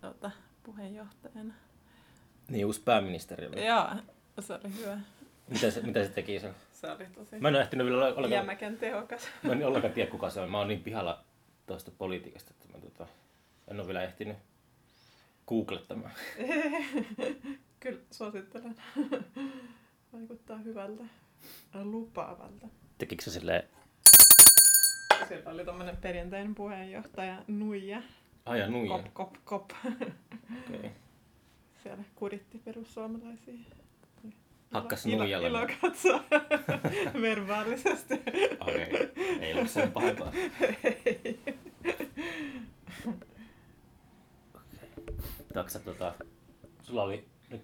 tuota, puheenjohtajana. Niin, uusi pääministeri oli. Joo, se oli hyvä. Mitä se, mitä se teki sen? Se oli tosi Mä en ole ehtinyt vielä ollenkaan, jämäkän tehokas. mä en ollenkaan tiedä kuka se on. Mä oon niin pihalla tuosta politiikasta, että mä tota, en ole vielä ehtinyt googlettamaan. Kyllä suosittelen. Vaikuttaa hyvältä. Lupaavalta. Tekikö se silleen, Siellä oli tommonen perinteinen puheenjohtaja Nuija. Aja nuija? Kop, kop, kop. Okay. Siellä kuritti perussuomalaisia. Hakkas ilo, nuijalla. ilo katsoa verbaalisesti. Okei, okay. ei ole sen pahempaa. Taksa, tota, sulla oli nyt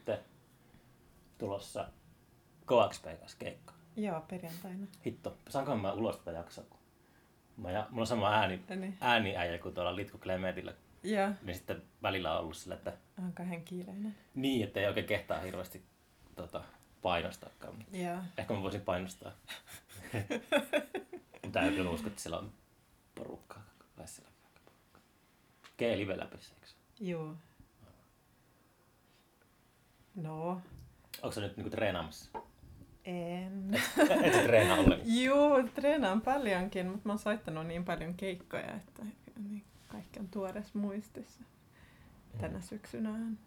tulossa KXP kanssa keikka. Joo, perjantaina. Hitto, saanko mä ulos tätä jaksoa? Mä ja, mulla on sama ääni, Niin. ääniäjä kuin tuolla Litku Clementillä. Joo. Niin sitten välillä on ollut sillä, että On kahden kiireinen. niin, että ei oikein kehtaa hirveästi tota, painostaakaan. Joo. Ehkä mä voisin painostaa. Mutta en kyllä usko, että siellä on porukkaa. Kai siellä on porukkaa. G-live läpissä, eikö? Joo. No, Onko sä nyt niinku treenaamassa? En. Et sä treenaa ollenkaan. Joo, treenaan paljonkin, mutta mä oon soittanut niin paljon keikkoja, että niin kaikki on tuoreessa muistissa. Tänä syksynä on.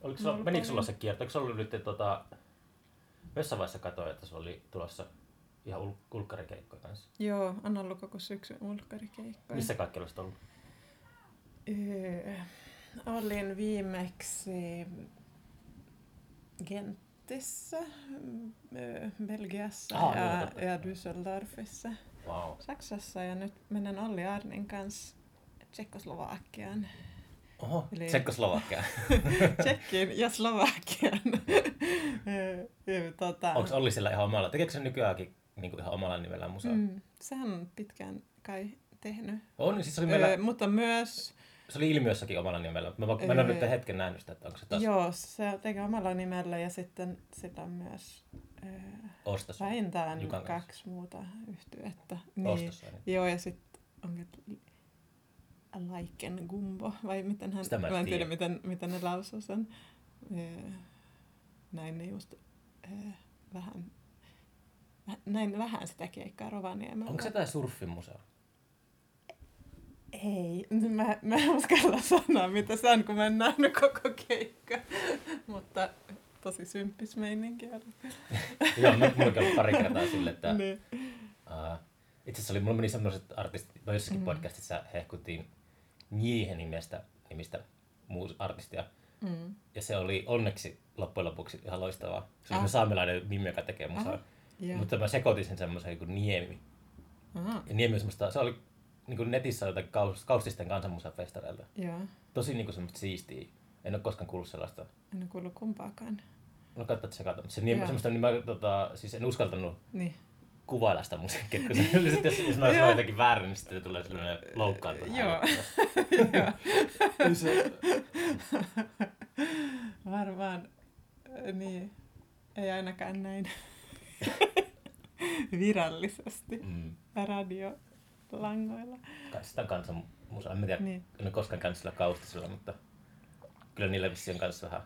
Oliko sulla, menikö paljon. sulla se kierto? Eikö se ollut nyt, tota, jossain vaiheessa katsoin, että sulla oli tulossa ihan ul- ulkkarikeikkoja kanssa. Joo, on ollut koko syksyn ulkkarikeikkoja. Missä kaikki olisit ollut? Öö, olin viimeksi Gentissä, öö, Belgiassa Ah, ja, totta. ja Düsseldorfissa, Wow. Saksassa ja nyt menen Olli Arnin kanssa Tsekkoslovakiaan. Oho, Eli- Tsekkoslovakia. Tsekkiin ja Slovakian. Öö, tota, Onko Olli siellä ihan omalla? Tekeekö se nykyäänkin niin ihan omalla nimellään musaa? Mm. mm, sehän on pitkään kai tehnyt. On, niin siis oli, meillä, Öö, mutta myös, se oli ilmiössäkin omalla nimellä. Mä, mä en ole Öö, nyt hetken nähnyt sitä, että onko se taas joo, se tekee omalla nimellä ja sitten on myös öö, ostos. vähintään Jukan kanssa. kaksi muuta yhtyettä. Ostos. Niin. Joo, ja sitten onko Laiken Gumbo, vai miten hän, Sitä mä en mä en tiedä, miten, miten ne lausuu sen. Öö, näin ne just öö, vähän, väh- näin vähän sitä keikkaa Rovaniemellä. Onko se tämä surffimuseo? Ei, mä, mä en uskalla sanoa mitä se on, kun mä en nähnyt koko keikka. Mutta tosi symppis meininki. Joo, mä mulla kävi pari kertaa sille, että Niin. uh, itse asiassa oli, mulla meni sellaiset artistit, no jossakin Mm. podcastissa hehkuttiin Niehen nimestä, nimistä muus artistia. Mm. Ja se oli onneksi loppujen lopuksi ihan loistavaa. Se oli Ah. ah. saamelainen mimmi, joka tekee musaa. Joo. Mutta mä sekoitin sen semmoiseen kuin Niemi. Aha, Ja Niemi on semmoista, se oli niin kuin netissä jotain kaus, kaustisten kansanmusafestareilta. joo. Tosi niin kuin semmoista siistiä. En ole koskaan kuullut sellaista. En ole kuullut kumpaakaan. No katsotaan, että se katsoo. Se Joo. semmoista, niin mä tota, siis en uskaltanut Niin. kuvailla sitä musiikkia, kun se, sit jos, jos mä Joo. sanon jotenkin väärin, niin sitten tulee sellainen loukkaantunut. Joo. Varmaan, niin. Ei ainakaan näin virallisesti mm, radiolangoilla. Kai sitä kansan musa. En tiedä, Niin. en ole koskaan käynyt sillä kaustisella, mutta kyllä niillä vissiin on kanssa vähän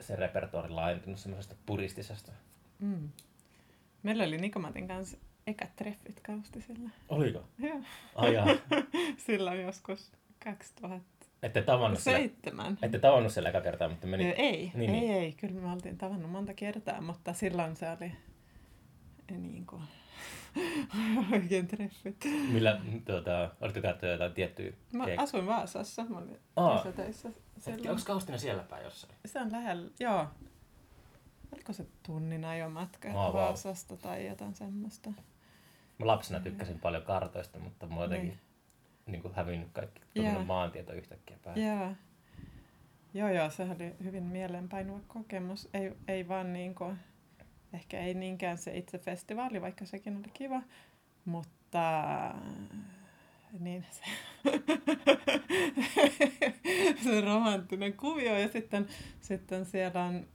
se repertuaari laajentunut semmoisesta puristisesta. Mm. Meillä oli Nikomatin kanssa ekat treffit kaustisilla. Oliko? Joo. Silloin joskus 2007. Ette tavannut siellä, ette tavannut siellä eka kertaa, mutta meni... Ei, Niin, ei, niin. ei. Kyllä me oltiin tavannut monta kertaa, mutta silloin se oli niin kuin, oikein treffit. Millä, tuota, oletko käyttänyt jotain tiettyä Mä keikkaa? asuin Vaasassa, mä olin Aa. tässä töissä silloin. Onko Kaustina siellä päin jossain? Se on lähellä, joo. Oliko se tunnin ajomatka Aa, vau. Vaasasta tai jotain semmoista? Mä lapsena tykkäsin paljon kartoista, mutta mä oon jotenkin Niin. niin kuin hävinnyt kaikki yeah. maantieto yhtäkkiä päästä. Joo. Joo, joo, se oli hyvin mielenpainuva kokemus. Ei, ei vaan niin kuin, ehkä ei niinkään se itse festivaali, vaikka sekin oli kiva, mutta niin se, se romanttinen kuvio ja sitten, sitten siellä on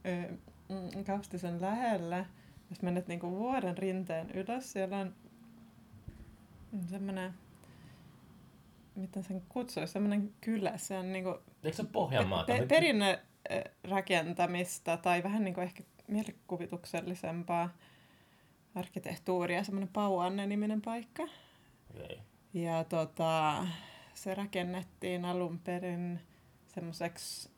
mm, Kaustisen lähellä, jos menet niinku vuoren rinteen ylös, siellä on semmoinen miten sen kutsuisi, semmoinen kylä, se on niinku Eikö se Pohjanmaata? pe- perinne rakentamista tai vähän niinku ehkä mielikuvituksellisempaa arkkitehtuuria, semmoinen Pauanne-niminen paikka. Okei. Ja tota, se rakennettiin alun perin semmoiseksi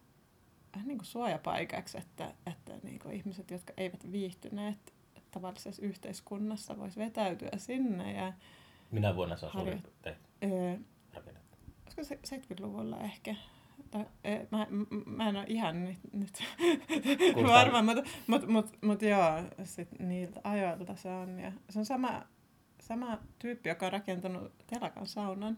vähän niin kuin suojapaikaksi, että, että niin kuin ihmiset, jotka eivät viihtyneet tavallisessa yhteiskunnassa, vois vetäytyä sinne. Ja, Minä vuonna se on Harjo- suunniteltu tehty, ö, rakennettu? se 70-luvulla ehkä? Mä, mä en ole ihan nyt, nyt varma, mutta mut, mut, mut joo, sit niiltä ajoilta se on. Ja se on sama, sama tyyppi, joka on rakentanut telakan saunan.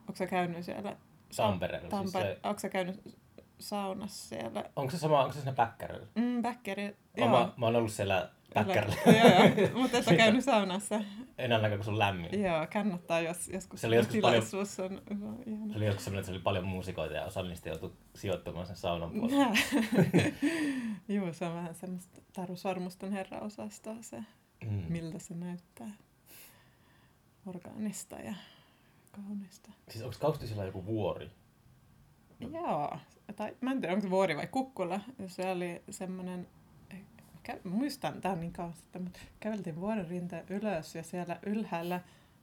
Onko sä käynyt siellä? Tampereella. Siis Tampere, se, onko sä käynyt saunassa siellä? onko se sama, onko se siinä Päkkärillä? Mm, Bäckeri, Mä, joo. mä, mä oon ollut siellä Päkkärillä. joo, joo, mutta et ole käynyt saunassa. Enää näkö, kun se on lämmin. Joo, kannattaa, jos joskus Se oli joskus paljon- tilaisuus on, on ihana. Se oli joskus sellainen, että se oli paljon muusikoita ja osa niistä joutui sijoittumaan sen saunan puolelle. Joo, se on vähän semmoista Taru Sormuston herraosastoa se, Mm. miltä se näyttää. Orgaanista ja kaunista. Siis onko Kaustisilla joku vuori? Joo, tai mä en tiedä onko se vuori vai kukkula. Se oli semmoinen, kä- muistan, tää on niin kauan sitten, mutta käveltiin vuoren rinteen ylös ja siellä ylhäällä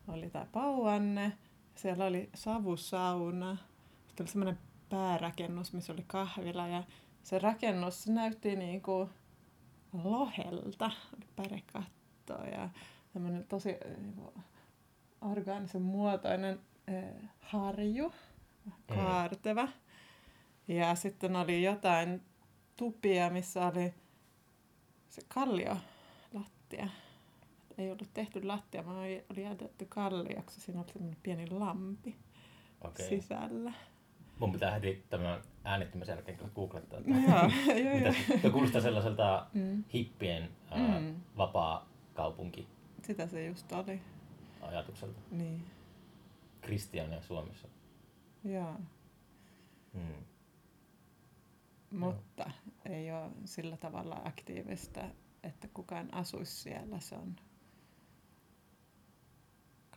oli tää pauanne. Siellä oli savusauna. Sitten oli semmoinen päärakennus, missä oli kahvila ja se rakennus se näytti niinku lohelta. Oli pärekatto ja semmoinen tosi eh, niinku orgaanisen muotoinen eh, harju, kaarteva. Ja sitten oli jotain tupia, missä oli se kallio lattia. Ei ollut tehty lattia, vaan oli, oli jätetty kallioksi. Siinä oli semmoinen pieni lampi okay. sisällä. Mun pitää heti tämän äänittömän jälkeen kyllä googlettaa. joo, joo, Mitä, joo. tuo kuulostaa sellaiselta Mm. hippien ää, Mm. vapaa kaupunki Sitä se just oli. ajatukselta. Niin, Kristiania Suomessa. joo. Mm. Mutta ei ole sillä tavalla aktiivista, että kukaan asuisi siellä. Se on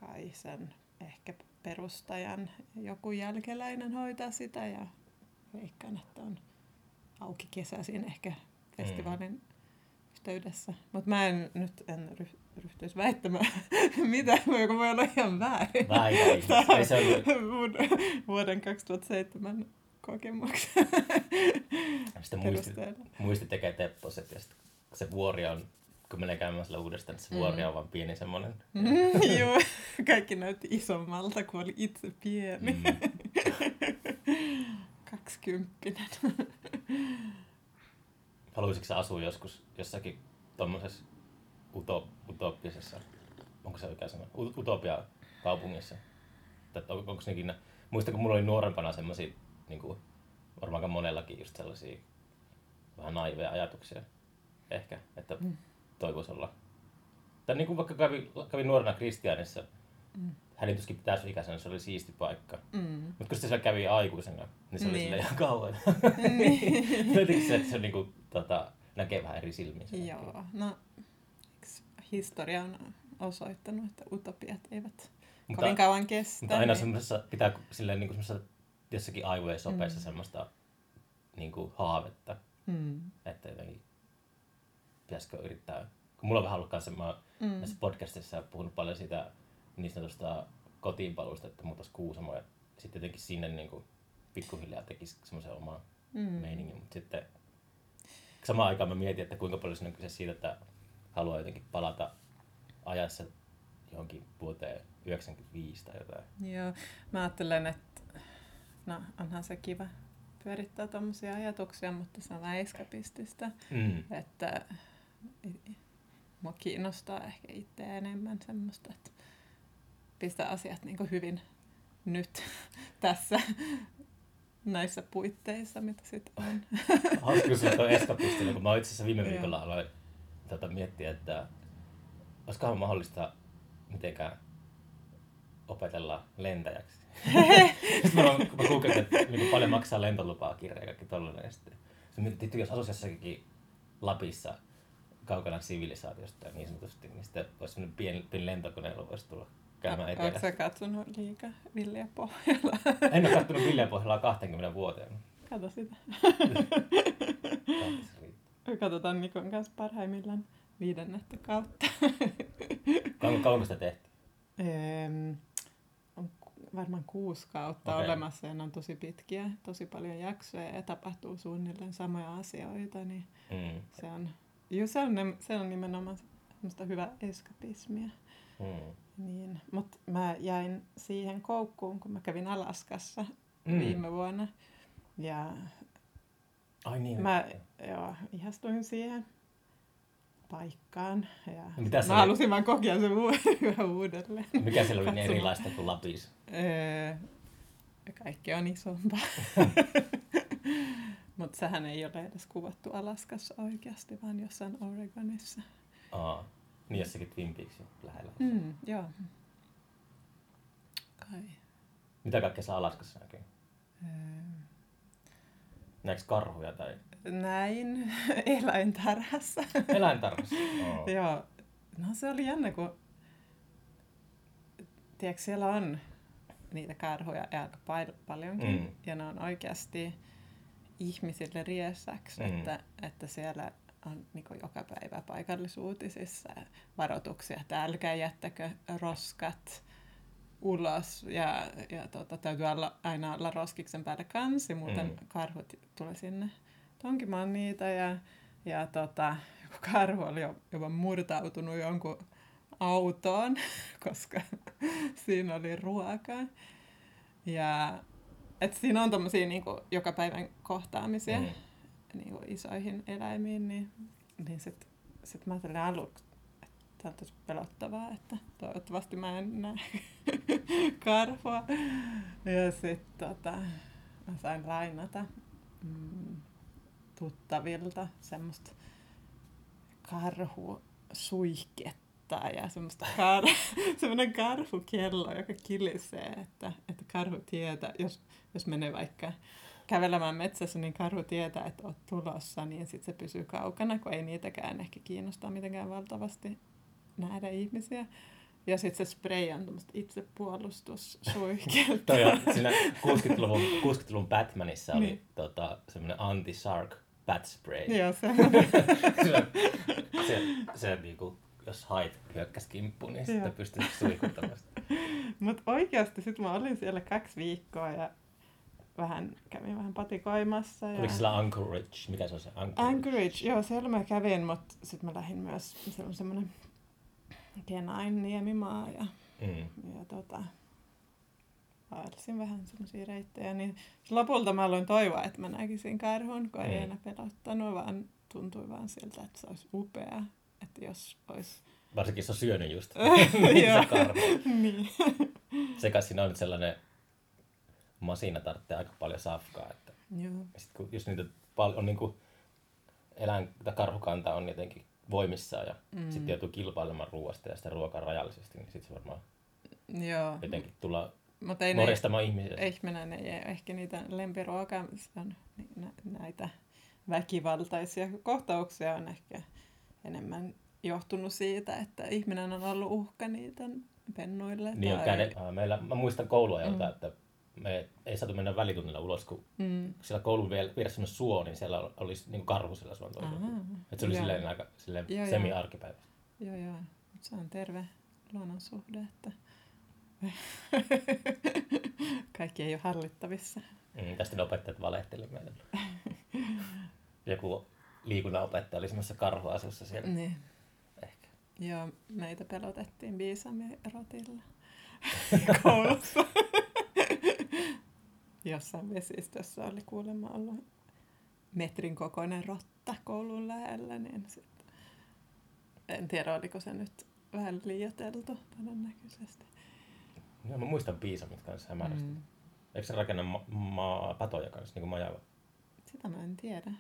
kai sen ehkä perustajan joku jälkeläinen hoitaa sitä ja veikkaan, että on auki kesäisin ehkä festivaalin yhteydessä. Mutta mä en nyt en ry- ryhtyisi väittämään mitä, joka voi olla ihan väärin. Ihmeessä. Ei se ollut, vuoden 2007 kokemuksen sitten muisti, muisti tekee tepposet ja sitten se vuori on, kun menee käymään sillä uudestaan, niin se vuori Mm. on vaan pieni semmoinen. Mm, joo, kaikki näytti isommalta, kun oli itse pieni. Mm. Kaksikymppinen. Haluaisitko asua joskus jossakin tuommoisessa uto, utopisessa, onko se oikea sana, utopia kaupungissa? Tai on, onko ne ikinä, muistan kun mulla oli nuorempana semmoisia, niin kuin, varmaan monellakin just sellaisia vähän naiveja ajatuksia ehkä, että Mm. toi voisi olla. Tai niin kuin vaikka kävi, kävi nuorena Kristianissa, Mm. hädityskin täysikäisenä, se oli siisti paikka. Mm. Mutta kun siellä kävi aikuisena, niin se oli Niin. sille ihan kauan. niin. Jotenkin se, että se niinku, tota, näkee vähän eri silmin. sen Joo, no historia on osoittanut, että utopiat eivät Mutta, kovin kauan kestä. mutta aina niin- semmoisessa, pitää silleen niinku semmoisessa jossakin aivojen sopeessa Mm. semmoista niinku haavetta, Mm. että jotenkin pitäisikö yrittää. Kun mulla on vähän ollut kanssa, mä Mm. näissä podcastissa puhunut paljon siitä niin sanotusta kotiinpalusta, että muutas Kuusamo ja sitten jotenkin sinne niinku pikkuhiljaa tekisi semmoisen oman Mm. meiningin, mutta sitten samaan aikaan mä mietin, että kuinka paljon siinä on kyse siitä, että haluaa jotenkin palata ajassa johonkin vuoteen 95 tai jotain. Joo, mä ajattelen, että no onhan se kiva pyörittää tuommoisia ajatuksia, mutta se on vähän eskapistista, Mm. että mua kiinnostaa ehkä itse enemmän semmoista, että pistää asiat niin hyvin nyt tässä näissä puitteissa, mitä sitten on. Hauska, kun sulla on eskapistilla, kun mä itse asiassa viime viikolla aloin tota, miettiä, että olisikohan mahdollista mitenkään opetella lentäjäksi. Sitten mä, mä että niin paljon maksaa lentolupaa kirja ja kaikki tollainen. Ja sitten se mietittiin, jos asuisi jossakin Lapissa kaukana sivilisaatiosta niin sanotusti, niin sitten olisi sellainen pieni, pieni lentokone, jolla voisi tulla käymään Oletko etelässä. sä katsonut liikaa Vilja Pohjalla? En ole kattonut Viljanpohjalla 20 vuoteen. Kato sitä. Katsotaan Nikon kanssa parhaimmillaan viidennettä kautta. Kauanko, sitä tehtiin? Ehm, varmaan kuusi kautta okay. olemassa ja ne on tosi pitkiä, tosi paljon jaksoja ja tapahtuu suunnilleen samoja asioita, niin Mm. se on, ju, se on, se on nimenomaan semmoista hyvää eskapismia. Mm. Niin, mutta mä jäin siihen koukkuun, kun mä kävin Alaskassa mm. viime vuonna. Ja Ai niin. mä joo, ihastuin siihen paikkaan. Ja Mitä se mä oli? halusin vaan kokea sen uudelleen. Mikä siellä oli niin erilaista kuin Lapissa? Öö, kaikki on isompaa. Mutta sehän ei ole edes kuvattu Alaskassa oikeasti, vaan jossain Oregonissa. Aa, niin jossakin Twin Peaksin lähellä. Mm, joo. Kai. Mitä kaikkea saa Alaskassa näkyy? Öö, Näetkö karhuja tai näin eläintarhassa. eläintarhassa? Oh. Joo. No se oli jännä, kun tiedätkö, siellä on niitä karhuja ja aika pal- paljonkin. Mm. Ja ne on oikeasti ihmisille riesaksi, Mm. että, että siellä on niin joka päivä paikallisuutisissa varoituksia, että älkää jättäkö roskat ulos ja, ja tota, täytyy olla, aina olla roskiksen päällä kansi, muuten mm. karhut tulee sinne tonkimaan niitä ja, ja tota, joku karhu oli jo, jopa murtautunut jonkun autoon, koska siinä oli ruokaa. Ja et siinä on tommosia niinku joka päivän kohtaamisia Mm. niinku isoihin eläimiin, niin, niin sit, sit mä ajattelin aluksi, että tämä on tosi pelottavaa, että toivottavasti mä en näe karhua. Ja sitten tota, mä sain lainata mm, tuttavilta semmoista karhusuihketta ja semmoista kar, semmoinen karhukello, joka kilisee, että, että karhu tietää, jos, jos menee vaikka kävelemään metsässä, niin karhu tietää, että oot tulossa, niin sitten se pysyy kaukana, kun ei niitäkään ehkä kiinnostaa mitenkään valtavasti nähdä ihmisiä. Ja sitten se spray on tämmöistä itsepuolustussuihkelta. Toi on, siinä 60-luvun, 60-luvun Batmanissa oli Niin. tota, semmoinen anti-shark bat spray. Joo, se se, se, se niinku, jos hait hyökkäs kimppuun, niin sitten Joo. pystyy suikuttamaan sitä. Mutta oikeasti sitten mä olin siellä kaksi viikkoa ja vähän, kävin vähän patikoimassa. Ja... Oliko sillä Anchorage? Mikä se on se Anchorage? Anchorage, joo, siellä mä kävin, mutta sitten mä lähdin myös, siellä on semmoinen Kenain niemimaa ja, Mm. ja tota, vaelsin vähän semmoisia reittejä, niin lopulta mä aloin toivoa, että mä näkisin karhun, kun ei Mm. enää pelottanut, vaan tuntui vaan siltä, että se olisi upea, että jos olisi... Varsinkin se on syönyt just. Joo. se karhu. niin. Sekä siinä on sellainen masina tarvitsee aika paljon safkaa. Että Joo. sit kun just niitä pal- on niinku eläin, tai karhukanta on jotenkin voimissaan ja mm. Sitten joutuu kilpailemaan ruoasta ja sitä ruokaa rajallisesti, niin sitten se varmaan Joo. jotenkin tullaan Mutta ei ne, morjastamaan ihmisiä. ihminen ei ehkä niitä lempiruokaa, on näitä väkivaltaisia kohtauksia on ehkä enemmän johtunut siitä, että ihminen on ollut uhka niiden pennuille. Niin on tai- käde, ää, meillä, mä muistan kouluajalta, Mm. että me ei saatu mennä välitunnilla ulos, kun Mm. siellä koulun vieressä semmoinen suo, niin siellä oli niin karhu siellä suon. Että se oli Joo. silleen aika silleen Joo, joo. semi-arkipäivä. Joo, joo. Se on terve luonnonsuhde, että kaikki ei ole hallittavissa. Mm, tästä ne opettajat valehteli meille. Joku liikunnanopettaja oli semmoisessa karhuasussa siellä. Niin. Ehkä. Joo, meitä pelotettiin Biisami rotilla koulussa. Jossain vesistössä oli kuulemma ollut metrin kokoinen rotta koulun lähellä, niin sit, en tiedä oliko se nyt vähän liioiteltu todennäköisesti. Ja mä muistan piisamit kanssa hämärästi. Mm. Eikö se rakenna ma- ma- patoja kanssa, niin kuin majava? Sitä mä en tiedä.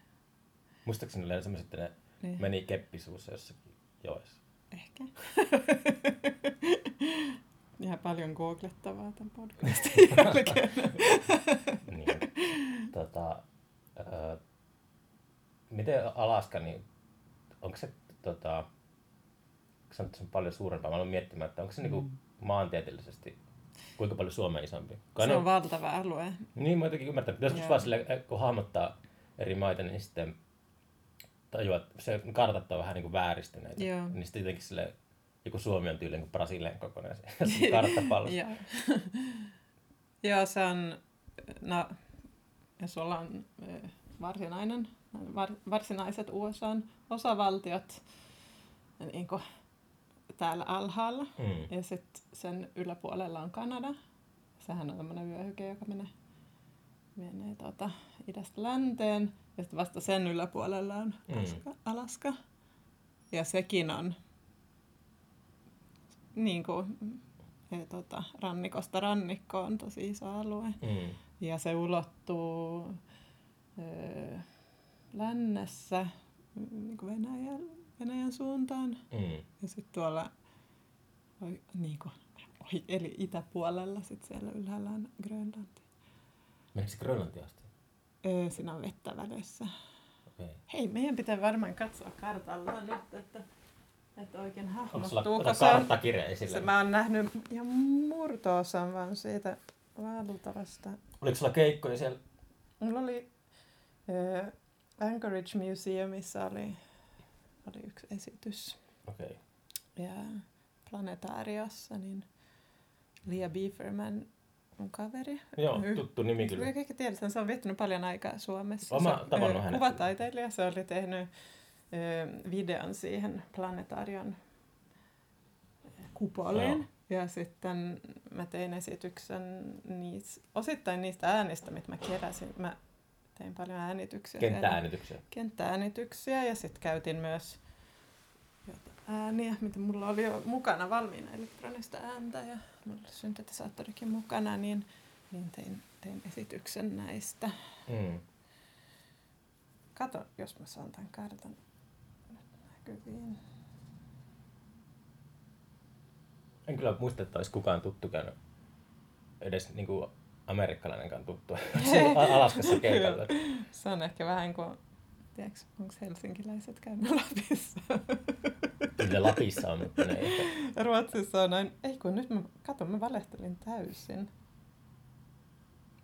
Muistaakseni ne oli semmoiset, että ne Niin. meni keppisuussa jossakin joessa. Ehkä. Ihan paljon googlettavaa tämän podcastin jälkeen. niin. tota, öö, miten Alaska, niin onko se, tota, onko se, on paljon suurempaa? Mä aloin miettimään, että onko se, niinku, maantieteellisesti, kuinka paljon Suomen isompi? Kai se on ne... valtava alue. Niin, mä jotenkin ymmärtänyt. Joskus vaan sille, kun hahmottaa eri maita, niin sitten tajua, että se kartat on vähän niin kuin vääristyneitä. Joo. Niin sitten jotenkin sille, joku Suomi on tyyliin kuin Brasilian kokoinen karttapallo. Joo. Joo, se on, no, ja sulla on varsinainen, varsinaiset USAn osavaltiot niin kuin täällä alhaalla. Mm. Ja sitten sen yläpuolella on Kanada. Sehän on tämmöinen vyöhyke, joka menee, menee tuota, idästä länteen. Ja sitten vasta sen yläpuolella on mm. Alaska. Ja sekin on niin kuin, ja, tota, rannikosta rannikkoon tosi iso alue. Mm. Ja se ulottuu ö, lännessä niin kuin Venäjän, Venäjän suuntaan. Mm. Ja sitten tuolla niin kuin, eli itäpuolella sit siellä ylhäällä on Grönlanti. Menikö se Grönlanti asti? Öö, siinä on vettä välissä. Okay. Hei, meidän pitää varmaan katsoa kartalla nyt, että, että oikein hahmottuu. Onko sulla karttakirja esillä? Se, mä oon nähnyt ihan murto-osan vaan siitä valtavasta. Oliko sulla keikkoja siellä? Mulla oli äh, Anchorage Museumissa oli, oli yksi esitys. Okay. Ja Planetaariossa, niin Lia Beeferman mun kaveri. Joo, tuttu nimi kyllä. Kyllä kaikki tiedetään, se on viettänyt paljon aikaa Suomessa. Oma tavannut hänet. Kuvataiteilija, se oli tehnyt ö, videon siihen planetarion kupoliin. Joo. Ja sitten mä tein esityksen niis, osittain niistä äänistä, mitä mä keräsin. Mä tein paljon äänityksiä. Kenttääänityksiä. Kenttääänityksiä ja sitten käytin myös ääniä, mitä mulla oli jo mukana valmiina elektronista ääntä ja mulla oli syntetisaattorikin mukana, niin, niin tein, tein esityksen näistä. Mm. Kato, jos mä saan tämän kartan näkyviin. En kyllä muista, että olisi kukaan tuttu käynyt edes niin kuin amerikkalainenkaan tuttu Alaskassa keikalla. Se on ehkä vähän kuin tiedätkö, onko helsinkiläiset käynyt Lapissa? Kyllä Lapissa on, mutta ne ei. Ruotsissa on näin, ei kun nyt mä, kato, mä valehtelin täysin.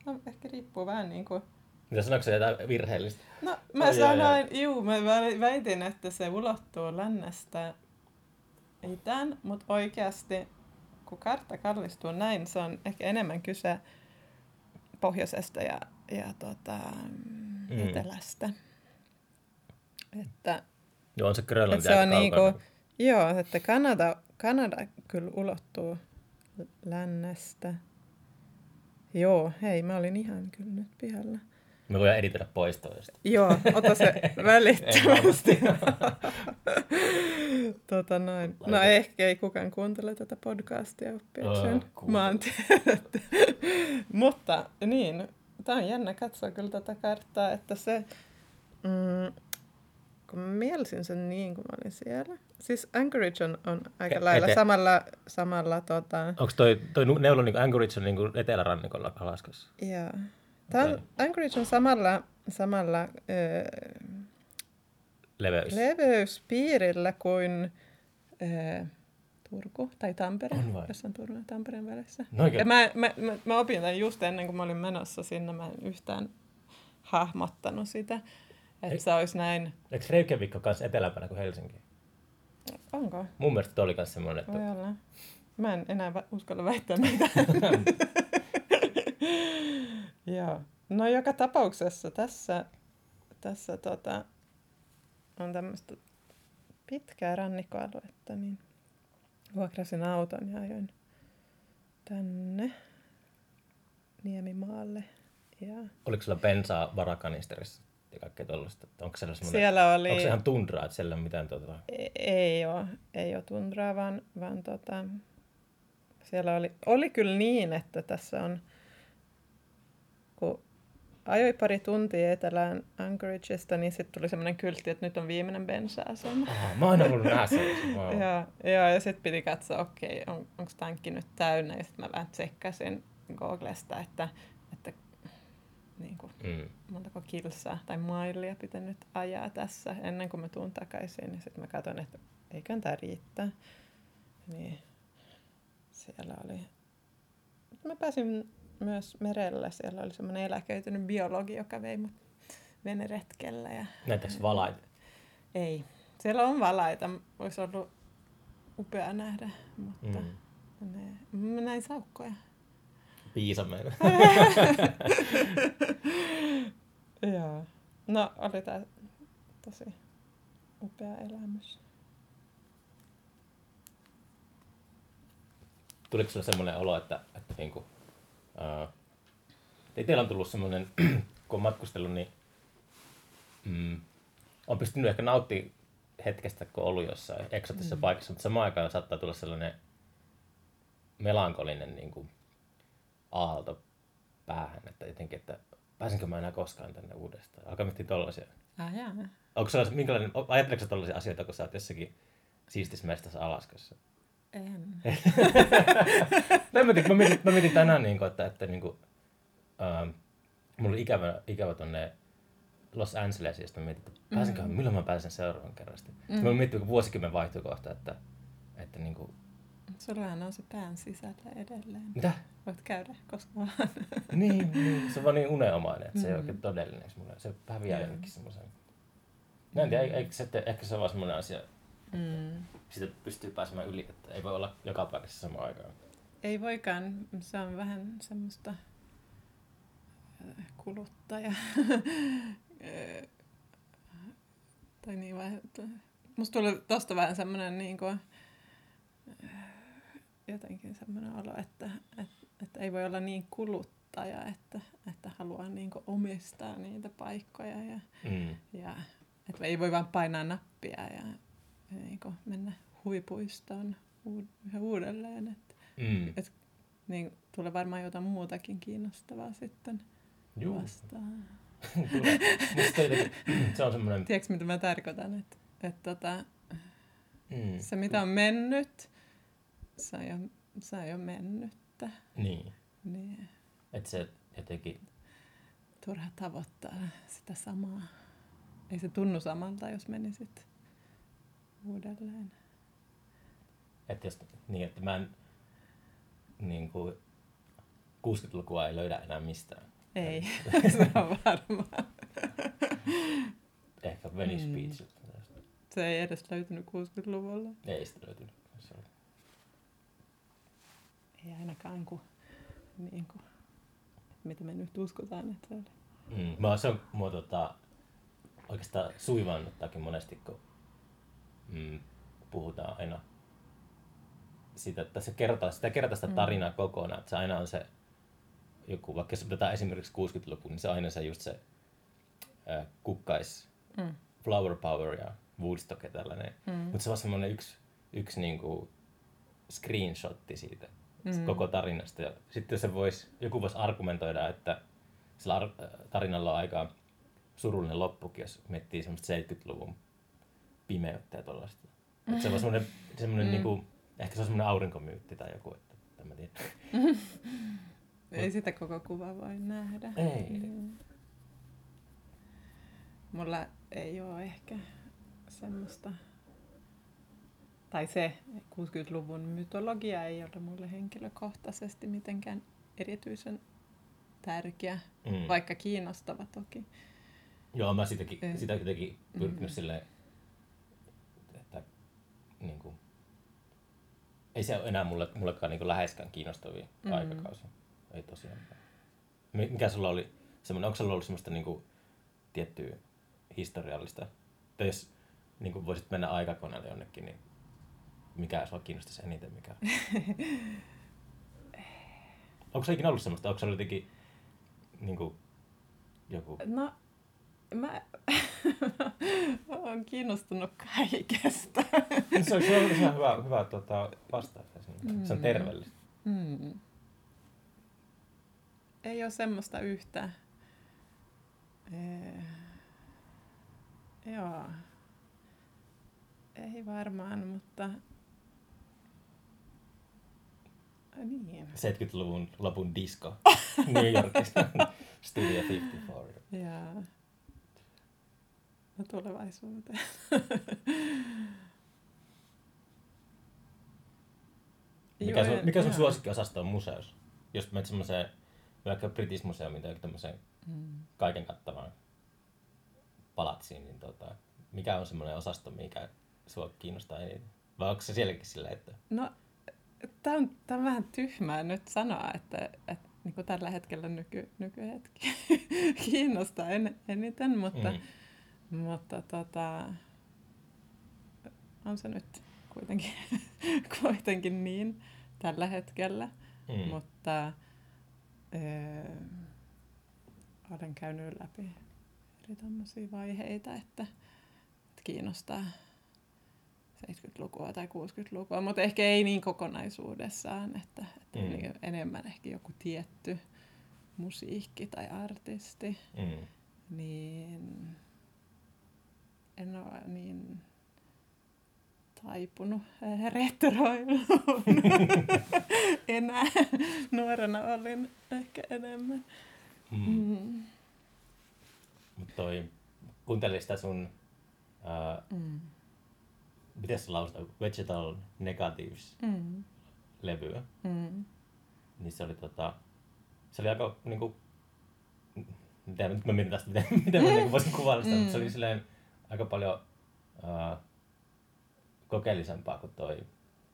No, ehkä riippuu vähän niin kuin... Mitä sanoiko se jotain virheellistä? No, mä oh, sanoin, juu, mä väitin, että se ulottuu lännestä itään, mutta oikeasti kun kartta kallistuu näin, se on ehkä enemmän kyse pohjoisesta ja, ja tota, mm. etelästä. Että, joo, on se Grönlanti että se on niinku, Joo, että Kanada, Kanada kyllä ulottuu lännestä. Joo, hei, mä olin ihan kyllä nyt pihalla. Me voidaan editoida pois toista. Joo, ota se välittömästi. tota noin. No ehkä ei kukaan kuuntele tätä podcastia oppiakseen oh, maantiedet. Mutta niin, tämä on jännä katsoa kyllä tätä karttaa, että se, mm, kun mielsin sen niin, kun mä olin siellä. Siis Anchorage on, on aika Ke- lailla ete- samalla... samalla tota... Onko toi, toi neulo niin Anchorage on niin etelärannikolla Alaskassa? Joo. Tämä. Anchorage on samalla, samalla öö, Leveys. leveyspiirillä kuin öö, Turku tai Tampere, on Turun ja Tampereen välissä. No ja mä, mä, mä, mä opin tämän just ennen kuin mä olin menossa sinne, mä en yhtään hahmottanut sitä. Että se olisi näin... Eikö Reykjavik ole kanssa etelämpänä kuin Helsinki? Onko? Mun mielestä oli myös semmoinen, että... Voi olla. Mä en enää uskalla väittää mitään. Joo. No joka tapauksessa tässä, tässä tota, on tämmöistä pitkää rannikkoaluetta, niin vuokrasin auton ja ajoin tänne Niemimaalle. Ja... Oliko sulla bensaa varakanisterissa? ja kaikkea tuollaista. Onko siellä, siellä oli... onko se ihan tundraa, että siellä on mitään tuota... Ei, ei ole, ei ole tundraa, vaan, vaan tota, siellä oli, oli kyllä niin, että tässä on, kun ajoi pari tuntia etelään Anchorageista, niin sitten tuli semmoinen kyltti, että nyt on viimeinen bensa-asema. Aha, mä oon ollut nähdä wow. ja, ja, ja sitten piti katsoa, okei, okay, on, onko tankki nyt täynnä, ja sitten mä vähän tsekkasin Googlesta, että niin kuin, mm. montako kilsaa tai mailia pitänyt ajaa tässä ennen kuin mä tuun takaisin. Niin sitten mä katson, että eikö tämä riittää. Niin siellä oli... Mä pääsin myös merelle. Siellä oli semmoinen eläköitynyt biologi, joka vei mut veneretkellä. Ja... Näytäks valaita? Ei. Siellä on valaita. Olisi ollut upea nähdä, mutta Mm. ne... mä näin saukkoja. Piisameena. Joo. No, oli tää tosi upea elämys. Tuliko sulle semmoinen olo, että, että niinku, ää, itsellä on tullut semmoinen, kun on matkustellut, niin mm, on pystynyt ehkä nauttimaan hetkestä, kun on ollut jossain eksotisessa mm. paikassa, mutta samaan aikaan saattaa tulla sellainen melankolinen niin kuin, aalto päähän, että jotenkin, että pääsenkö mä enää koskaan tänne uudestaan. Alkaa miettiä tollaisia. Ah, jaa. Onko se minkälainen, ajatteleeko tollaisia asioita, kun sä oot jossakin siistis mestassa Alaskassa? En. Mä, mietin, mä, mietin, mä mietin tänään, niin kuin, että, että niin kuin, ähm, mulla oli ikävä, ikävä tonne Los Angelesiin, ja mietin, että pääsenköhän, Mm. milloin mä pääsen seuraavan kerran. Sitten Mm. mm. mä mietin, kun vuosikymmen vaihtui kohta, että, että niin kuin, Sullahan on se pään sisällä edelleen. mitä? Voit käydä koska vaan. niin, niin, se on vaan niin unenomainen, että se ei Mm. oikein todellinen. Se, se häviää Joo. jonnekin semmoisen. Mä en tiedä, eikö se, ehkä se on vaan semmoinen asia, Mm. siitä pystyy pääsemään yli, että ei voi olla joka paikassa samaan aikaan. Ei voikaan. Se on vähän semmoista äh, kuluttaja. Äh, tai niin vähän, että musta tuli tosta vähän semmoinen niin kuin, jotenkin semmoinen olo, että, että, että ei voi olla niin kuluttaja, että, että haluaa niin kuin omistaa niitä paikkoja ja, Mm. ja että ei voi vaan painaa nappia ja niin kuin mennä huipuistoon uud- yhä uudelleen. Että, Mm. et, niin tulee varmaan jotain muutakin kiinnostavaa sitten Juu, vastaan. tulee. Musta jotenkin, se on semmoinen... Tiedätkö, mitä mä tarkoitan? Että, että tota, Mm. se, mitä on mennyt, se on jo, se on jo mennyttä. Niin, Niin että se jotenkin... turha tavoittaa sitä samaa. Ei se tunnu samalta, jos menisit uudelleen. Että jos, niin, että mä en... Niin kuin, 60-lukua ei löydä enää mistään. Ei, se on varmaa. Ehkä Venice Mm. Beach. Se ei edes löytynyt 60-luvulla. Ei sitä löytynyt. Se oli- Ei ainakaan kuin, niin kuin mitä me nyt uskotaan, että se oli. Mm. Mä, se on mua tota, oikeastaan suivannuttaakin monesti, kun mm, puhutaan aina siitä, että se kertaa, sitä kertaa sitä Mm. tarinaa kokonaan. Että se aina on se joku, vaikka jos otetaan esimerkiksi 60-luku, niin se aina se just se äh, kukkais, Mm. flower power ja Woodstock ja tällainen. Mm. Mutta se on semmoinen yksi, yksi niinku screenshotti siitä Mm. mm. koko tarinasta. Ja sitten se vois, joku voisi argumentoida, että sillä ar- tarinalla on aika surullinen loppukin, jos miettii semmoista 70-luvun pimeyttä ja tollaista. Mm. Se on semmoinen, semmoinen Mm. mm. niinku, ehkä se on semmoinen aurinkomyytti tai joku, että en mä tiedä. Ei sitä koko kuvaa voi nähdä. Ei. Niin. Mulla ei ole ehkä semmoista, tai se 60-luvun mytologia ei ole mulle henkilökohtaisesti mitenkään erityisen tärkeä, Mm. vaikka kiinnostava toki. Joo, mä sitäkin, sitä jotenkin pyrkinyt Mm. mm. Niin kuin, ei se ole enää mulle, mullekaan niin läheskään kiinnostavia Mm. mm. aikakausia. Ei tosiaan. Mi- Mikä sulla oli, semmoinen, onko sulla ollut semmoista niin kuin, tiettyä historiallista, tai jos niin kuin voisit mennä aikakoneelle jonnekin, niin mikä sua kiinnostaisi eniten? Mikä? onko se ikinä ollut semmoista, onko se ollut jotenkin niin kuin, joku No, mä olen kiinnostunut kaikesta. se on, se on hyvä, hyvä tota, vastaus. Se on Mm. terveellistä. Mm. Ei ole semmoista yhtä. Ee, joo. Ei varmaan, mutta... Niin. 70-luvun lopun disco New Yorkista. Studio 54. Ja tulevaisuuteen. Mikä, sun, en- mikä sun suosikkiosasto on museossa? Jos menet semmoiseen, vaikka British Museumiin tai tämmöiseen Mm. kaiken kattavaan palatsiin, niin tota, mikä on semmoinen osasto, mikä sua kiinnostaa eniten? Vai onko se sielläkin sillä, että No, tämä on, tää on vähän tyhmää nyt sanoa, että, että niin kuin tällä hetkellä nyky, nykyhetki kiinnostaa en, eniten, mutta, Mm. Mutta tota, on se nyt kuitenkin, kuitenkin niin tällä hetkellä. Mm. Mutta öö, olen käynyt läpi eri tämmöisiä vaiheita, että, että kiinnostaa 70-lukua tai 60-lukua, mutta ehkä ei niin kokonaisuudessaan, että, että Mm. mm. enemmän ehkä joku tietty musiikki tai artisti, Mm. niin en ole niin taipunut eh, retroiluun enää. Nuorena olin ehkä enemmän. Mm. Mm. Mut toi, kuuntelin sitä sun, ää, Mm. miten se lausutaan, Vegetal Negatives Mm. levyä, Mm. niin se oli tota, se oli aika niinku, mitä nyt mä mietin tästä, miten, miten mä niinku voisin kuvailla sitä, mm. mutta se oli silleen aika paljon ää, kokeellisempaa kuin toi,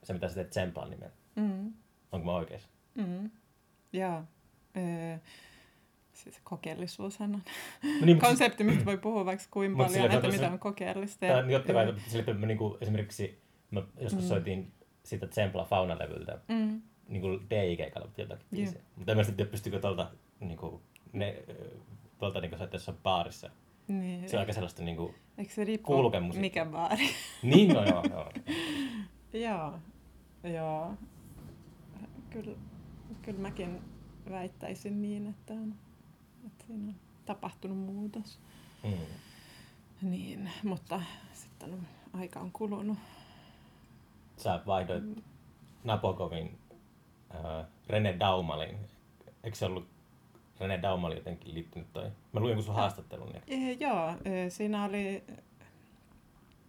se mitä sä teet Tsemplan nimellä. Mm. Onko mä oikeassa? Mm. Joo. Öö, siis kokeellisuushan on No niin, siis- konsepti, mistä voi puhua vaikka kuinka paljon, sillä että mitä on kokeellista. Tää, niin totta kai, Öö, sille, että mä niinku, esimerkiksi mä joskus Mm. soitin siitä Tsempla Fauna-levyltä mm. niin kuin DJ-keikalla jotakin biisiä. Mutta en mä sitten tiedä, pystyykö tuolta, niin kuin, ne, tuolta niin kuin soittaa jossain baarissa. Niin. Se on aika sellaista niin kuin, Eikö se riippu mikä baari? niin no joo, joo. Joo, joo. Kyllä, kyllä mäkin väittäisin niin, että, on, että siinä on tapahtunut muutos. Mm. Niin, mutta sitten on, aika on kulunut. Sä vaihdoit Nabokovin äh, René Daumalin. Eikö se ollut René Daumali jotenkin liittynyt toi? Mä luin jonkun sun haastattelun. Niin. E, joo, e, siinä oli,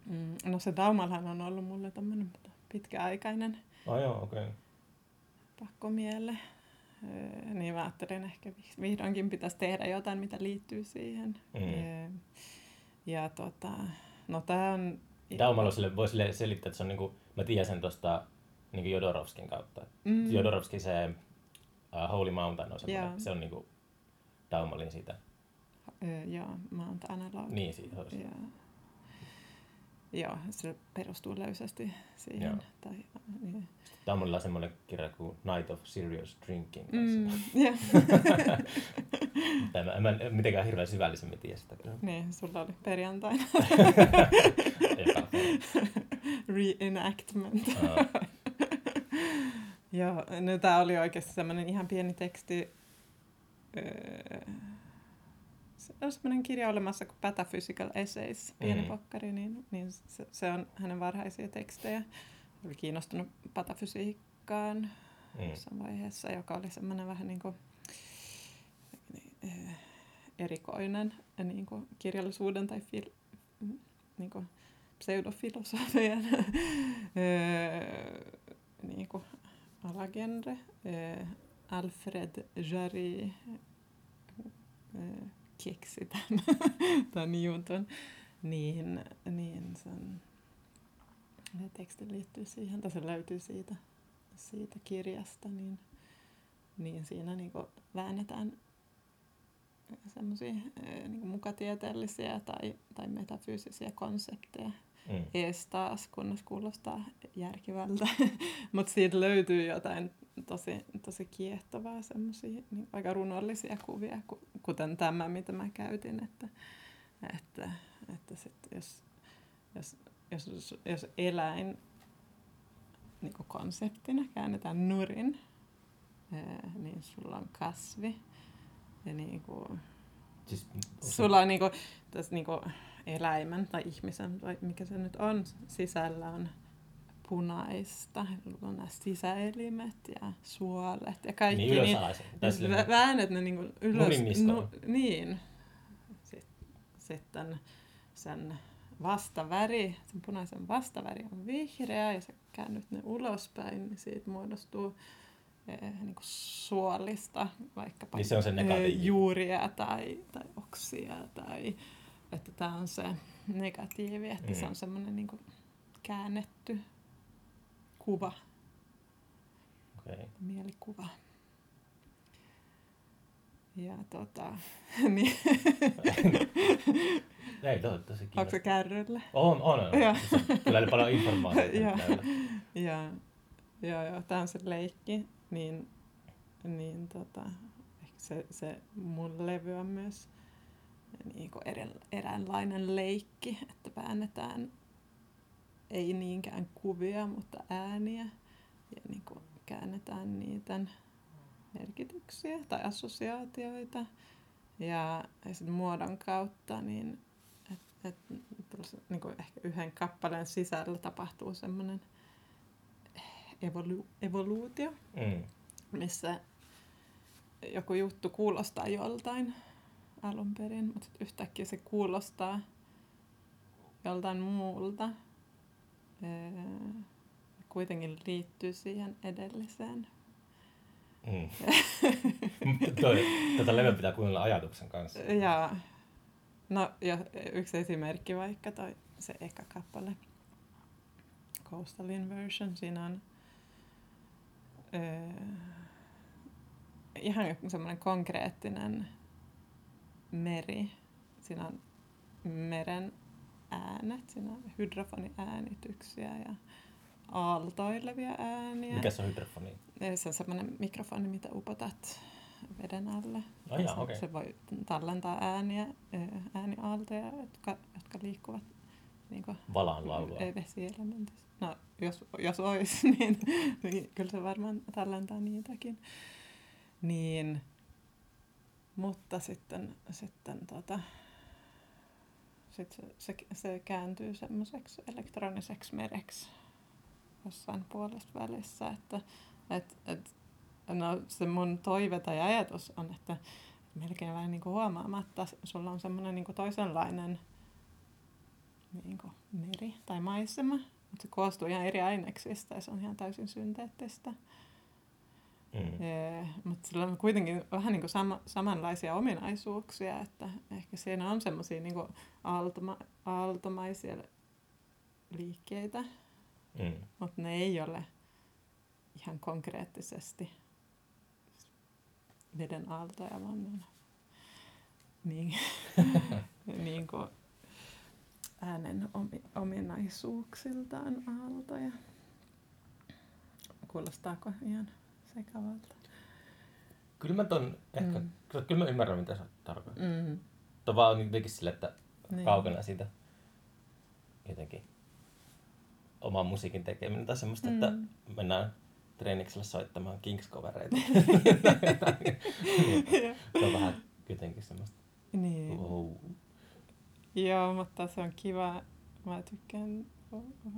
mm, no se Daumalhan on ollut mulle tämmöinen pitkäaikainen Oh, joo, okei. Okay. pakkomielle. E, niin mä ajattelin ehkä vi- vihdoinkin pitäisi tehdä jotain, mitä liittyy siihen. Mm. E, ja tota, no tää on... Daumal sille, voi sille selittää, että se on niinku, mä tiedän sen tosta niinku Jodorovskin kautta. Mm. Jodorovski se uh, Holy Mountain on semmoinen, se on niinku Daumalin siitä. E, joo, Mount Analog. Niin, siitä olisi. Ja, joo, se perustuu löysästi siihen. Joo. Tai, niin. Daumalilla on semmoinen kirja kuin Night of Serious Drinking. Mm, Mm. ja, En, mä, en mitenkään hirveän syvällisemmin tiedä sitä kyllä. niin, sulla oli perjantaina reenactment. Joo, no tää oli oikeasti semmoinen ihan pieni teksti. Öö, se on semmoinen kirja olemassa kuin Pataphysical Essays, pieni Mm. mm. pokkari, niin, niin se, se, on hänen varhaisia tekstejä. Oli kiinnostunut patafysiikkaan mm. jossain vaiheessa, joka oli semmoinen vähän niin kuin, erikoinen niin kuin kirjallisuuden tai fil, mm, niin kuin pseudofilosofian niin kuin alagenre. Eh, Alfred Jarry eh, keksi tämän, tämän jutun, niin, niin sen teksti liittyy siihen, tai se löytyy siitä, siitä kirjasta, niin, niin siinä niinku väännetään semmoisia niinku mukatieteellisiä tai, tai metafyysisiä konsepteja Mm. ees taas, kunnes kuulostaa järkevältä. Mutta siitä löytyy jotain tosi, tosi kiehtovaa, semmoisia niin aika runollisia kuvia, ku- kuten tämä, mitä mä käytin, että, että, että sit jos, jos, jos, jos eläin niin konseptina käännetään nurin, niin sulla on kasvi. Ja niin kuin, Siis, sulla on niin kuin, tässä niin kuin eläimen tai ihmisen, tai mikä se nyt on, sisällä on punaista. Nämä sisäelimet ja suolet ja kaikki. niin ylösalaisin. Tai Niin, silleen- vä- väännät ne niin kuin ylös. Niskoille. niin. Sitten, sen, vastaväri, sen punaisen vastaväri on vihreä ja sä käännyt ne ulospäin, niin siitä muodostuu eh, niin kuin suolista, vaikkapa Niin se on se negatiivi. eh, juuria tai, tai oksia, tai että tämä on se negatiivi, että mm. se on semmoinen niin käännetty kuva, Okei. mielikuva. Ja tota, niin, Ei, toi on tosi kiinnostavaa. onko se kärryllä? On, on, on. Se on Kyllä oli paljon informaatiota. Täynnä. Ja, joo, joo, tämä on se leikki, niin, niin tota, ehkä se, se mun levy on myös niin kuin eri, eräänlainen leikki, että väännetään ei niinkään kuvia, mutta ääniä ja niin kuin käännetään niitä merkityksiä tai assosiaatioita ja, ja sitten muodon kautta, niin et, et, niin kuin ehkä yhden kappaleen sisällä tapahtuu semmoinen evolu- evoluutio, Mm. missä joku juttu kuulostaa joltain alun perin, mutta yhtäkkiä se kuulostaa joltain muulta. Ee, kuitenkin liittyy siihen edelliseen. Mm. Toi, tätä levyä pitää kuunnella ajatuksen kanssa. Ja, no, ja yksi esimerkki vaikka toi se eka kappale. Coastal Inversion. Siinä on öö, ihan semmoinen konkreettinen meri. Siinä on meren äänet, siinä on hydrofoniäänityksiä ja aaltoilevia ääniä. Mikä se on hydrofoni? Se on semmoinen mikrofoni, mitä upotat veden alle. Oh, jaa, se, okei. se voi tallentaa ääniä, ääniaaltoja, jotka, jotka liikkuvat niin kuin Valaan laulua. vesielementissä. No, jos, jos olisi, niin, niin kyllä se varmaan tallentaa niitäkin. Niin, mutta sitten, sitten tota, sit se, se, se kääntyy semmoiseksi elektroniseksi mereksi jossain puolesta välissä, että et, et, no, se mun toive tai ajatus on, että melkein vähän niin kuin huomaamatta sulla on semmoinen niin toisenlainen niin kuin meri tai maisema, mutta se koostuu ihan eri aineksista ja se on ihan täysin synteettistä. Mm. Ee, mutta sillä on kuitenkin vähän niin kuin sama, samanlaisia ominaisuuksia, että ehkä siinä on semmoisia niin aaltoma, aaltomaisia liikkeitä, Mm. mutta ne ei ole ihan konkreettisesti veden aaltoja, vaan ne on niin, niin kuin äänen omi, ominaisuuksiltaan aaltoja. Kuulostaako ihan sekavalta? Kyllä mä ton ehkä, Mm. kyllä, kyllä mä ymmärrän mitä sä tarkoitat. Mm. Tuo vaan on jotenkin sille, että Niin. kaukana siitä jotenkin oman musiikin tekeminen tai semmoista, Mm. että mennään treeniksellä soittamaan Kings-covereita. se on vähän jotenkin semmoista, niin. wow. Joo, mutta se on kiva. Mä tykkään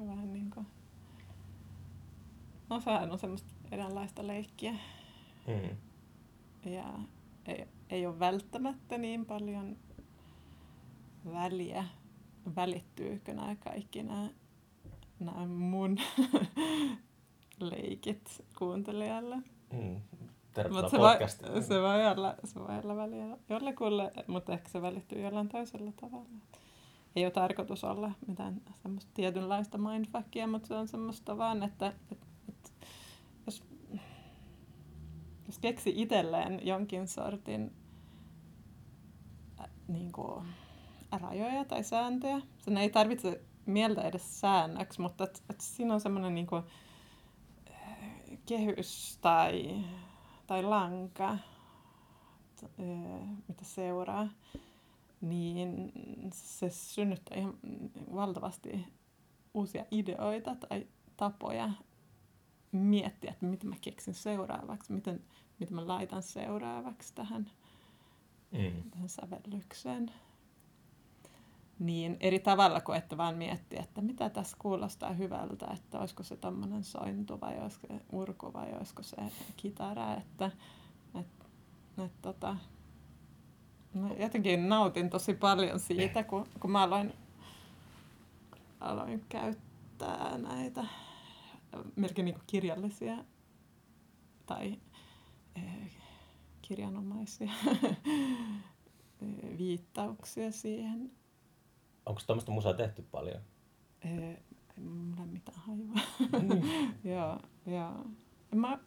vähän niin kuin... No sehän on semmoista eräänlaista leikkiä. Mm. Ja ei, ei ole välttämättä niin paljon väliä, välittyykö nämä kaikki nämä, nämä mun leikit kuuntelijalle. Mm. Tervetuloa se, voi, se, voi olla, se voi olla väliä jollekulle, mutta ehkä se välittyy jollain toisella tavalla. Ei ole tarkoitus olla mitään semmoista tietynlaista mindfuckia, mutta se on semmoista vaan, että, että, että jos, jos keksi itselleen jonkin sortin äh, niin kuin, rajoja tai sääntöjä, sen ei tarvitse mieltä edes säännöksi, mutta et, et siinä on semmoinen niin kuin, kehys tai, tai lanka, t- ö, mitä seuraa, niin se synnyttää ihan valtavasti uusia ideoita tai tapoja miettiä, että mitä mä keksin seuraavaksi, miten, mitä mä laitan seuraavaksi tähän, Mm. tähän sävellykseen. Niin eri tavalla kuin että vaan miettiä, että mitä tässä kuulostaa hyvältä, että olisiko se tommonen sointu vai olisiko se urku vai olisiko se kitara, että et, et, tota, no jotenkin nautin tosi paljon siitä, kun, kun mä aloin aloin käyttää näitä melkein niin kirjallisia tai kirjanomaisia viittauksia siihen. Onko tuommoista musaa tehty paljon? Ei, ei mulla mitään hajua. Mm. joo, joo. Mä,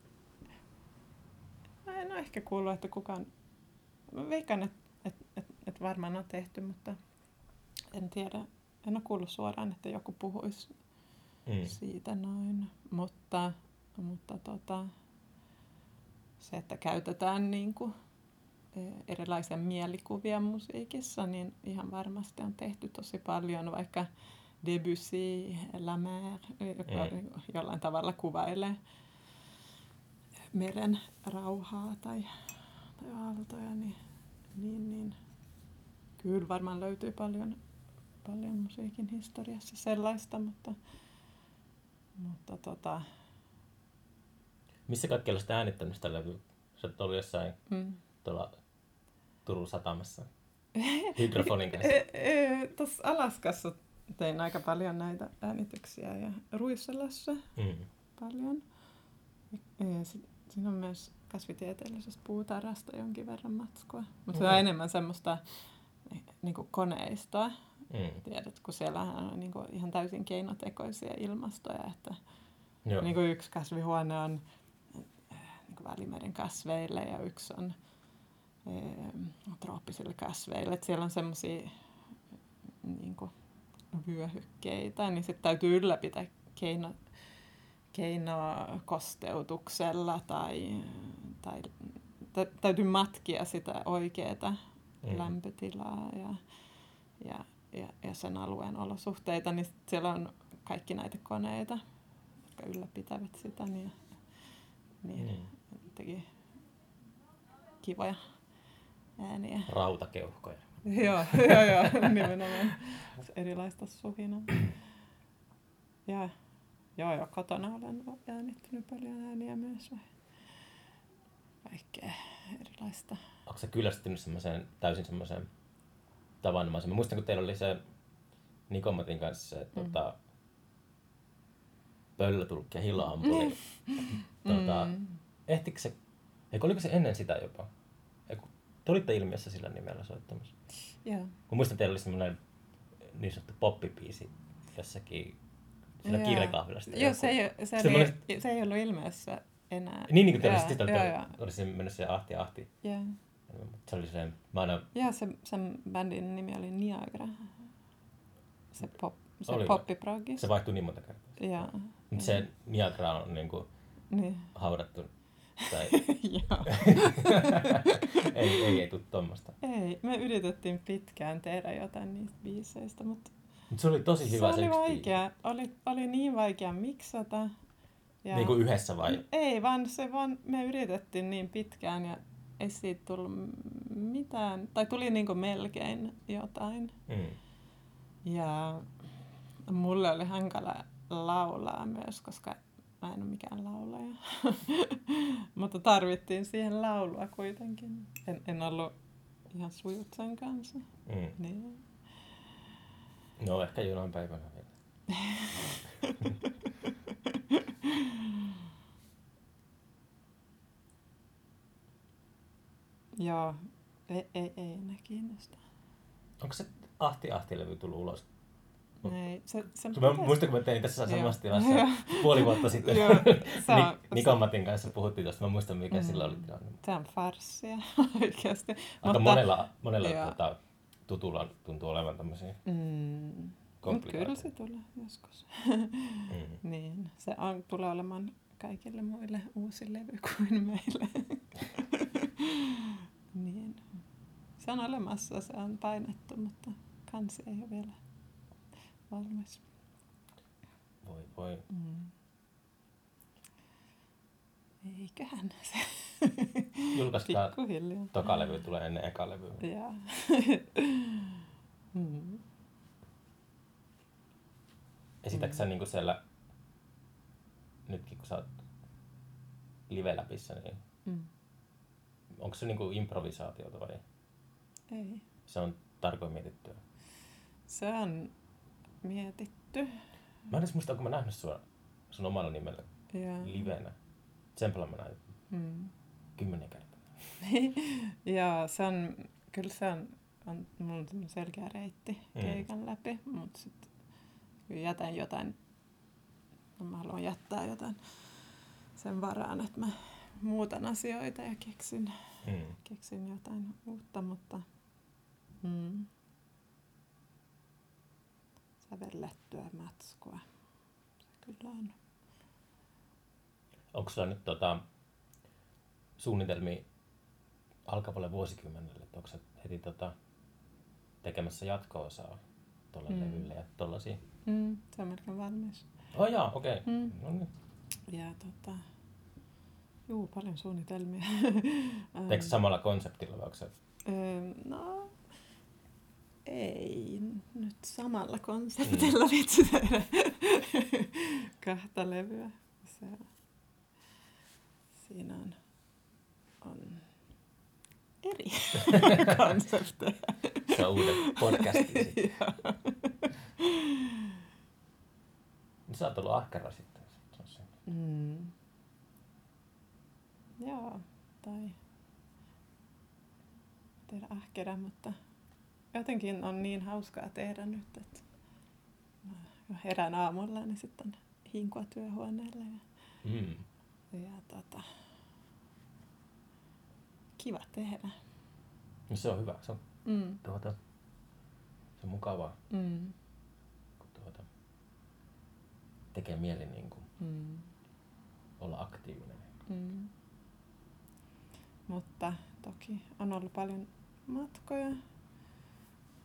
mä en ole ehkä kuullut, että kukaan... Mä veikkaan, että et, et, et varmaan on tehty, mutta en tiedä. En ole kuullut suoraan, että joku puhuisi mm. siitä noin. Mutta, mutta tota, se, että käytetään niin kuin e, erilaisia mielikuvia musiikissa, niin ihan varmasti on tehty tosi paljon, vaikka Debussy, La Mer, joka mm. jollain tavalla kuvailee meren rauhaa tai, tai aaltoja, niin, niin, niin kyllä varmaan löytyy paljon, paljon musiikin historiassa sellaista, mutta, mutta tota... Missä kaikkialla sitä äänittänyt sitä levyä? Sä oli jossain mm. tuolla Turun satamassa hydrofonin kanssa. E, e, Tuossa Alaskassa tein aika paljon näitä äänityksiä ja Ruisselossa mm. paljon. E, siinä on myös kasvitieteellisestä puutarhasta jonkin verran matskua. Mutta mm. se on enemmän semmoista niin kuin koneistoa. Mm. Tiedät, kun siellä on niin kuin ihan täysin keinotekoisia ilmastoja. Että niin kuin yksi kasvihuone on Välimeren kasveille ja yksi on e, trooppisille kasveille. Että siellä on semmoisia niin kuin, vyöhykkeitä, niin sitten täytyy ylläpitää keino, keinokosteutuksella tai, tai tä, täytyy matkia sitä oikeaa mm. lämpötilaa ja, ja, ja, ja sen alueen olosuhteita, niin siellä on kaikki näitä koneita, jotka ylläpitävät sitä, niin, niin mm. Teki kivoja ääniä. Rautakeuhkoja. joo, joo, joo, nimenomaan erilaista suhinaa. Ja joo, joo, kotona olen äänittänyt paljon ääniä myös. Kaikkea erilaista. Onko se kyllästynyt semmoiseen, täysin semmoiseen tavanomaiseen? Mä muistan, kun teillä oli se Nikomatin kanssa se, mm. tota, pöllötulkki ja hiloampuli. Mm. tota, mm. Ehtikö se, eikö oliko se ennen sitä jopa? Eiku, te olitte ilmiössä sillä nimellä soittamassa. Joo. Kun muistan, teillä oli semmoinen niin sanottu poppipiisi jossakin sillä kirjakahvilassa. Joo, se ei, se, se, oli, se ei ollut ilmeessä enää. Niin, niin kuin te olisitte olisi mennyt se ahti ahti. Joo. Se oli se, mä aina... Joo, se, sen bändin nimi oli Niagara. Se, pop, se poppiprogi. Se vaihtui niin monta kertaa. Joo. Mutta se Niagara on niin kuin niin. haudattu tai... ei, ei, ei tule tuommoista. Ei, me yritettiin pitkään tehdä jotain niistä biiseistä, mutta... Mut se oli tosi hyvä se, se oli vaikea. Oli, oli niin vaikea miksata. Ja... Niin kuin yhdessä vai? Ei, vaan se vaan, me yritettiin niin pitkään ja ei siitä tullut mitään, tai tuli niin kuin melkein jotain. Mm. Ja mulle oli hankala laulaa myös, koska mä en ole mikään laulaja. Mutta tarvittiin siihen laulua kuitenkin. En, en ollut ihan sujut sen kanssa. Mm. Niin. No ehkä jonain päivänä vielä. Joo, ei, ei, ei enää kiinnosta. Onko se Ahti Ahti-levy tullut ulos ei, se, se mä muistan, kun mä tein tässä samassa tilassa puoli vuotta sitten. Nikon Matin kanssa puhuttiin tuosta. Mä muistan, mikä mm. sillä oli tilanne. Se on farssia oikeasti. Aika Mutta, monella, monella tuota, tutulla tuntuu olevan tämmöisiä mm. Kyllä se tulee joskus. mm. niin, se on, tulee olemaan kaikille muille uusi levy kuin meille. niin. Se on olemassa, se on painettu, mutta kansi ei ole vielä valmis. Voi voi. Mm. Eiköhän se. Julkaistaan toka levy tulee ennen eka levyä. Joo. mm. Esitätkö mm. niinku siellä, nytkin kun sä oot live-läpissä, niin mm. onko se niinku improvisaatiota vai? Ei. Se on tarkoin mietittyä? Se on mietitty. Mä en edes muista, onko mä nähnyt sua sun omalla nimellä Ja, livenä. Tsempellä mä näin mm. kymmenen kertaa. ja se on, kyllä se on, on mulla on semmoinen selkeä reitti Mm. keikan läpi, mutta sitten jätän jotain, no mä haluan jättää jotain sen varaan, että mä muutan asioita ja keksin, Mm. keksin jotain uutta, mutta mm, sävellettyä matskua se kyllä on. Onko sulla nyt tota, suunnitelmia alkavalle vuosikymmenelle, että onko heti tota, tekemässä jatko-osaa tuolle Mm. levylle ja tollasia? Mm, se on melkein valmis. Oh jaa, okei. Okay. Mm. No niin. Ja tota, juu, paljon suunnitelmia. Teekö samalla konseptilla vai onko se... Öö, no, ei nyt samalla konseptilla mm. vitsi tehdä kahta levyä. Se, siinä on, on eri konsepteja. Se on uuden podcastin. Sä oot ollut ahkera sitten. Se. mm. Joo, tai tehdä ahkera, mutta jotenkin on niin hauskaa tehdä nyt, että mä herään aamulla, niin sitten hinkua työhuoneelle ja, Mm. ja tota, kiva tehdä. No se on hyvä. Se on, Mm. tuota, se on mukavaa, Mm. kun tuota, tekee mieli niin kuin, Mm. olla aktiivinen. Mm. Mutta toki on ollut paljon matkoja.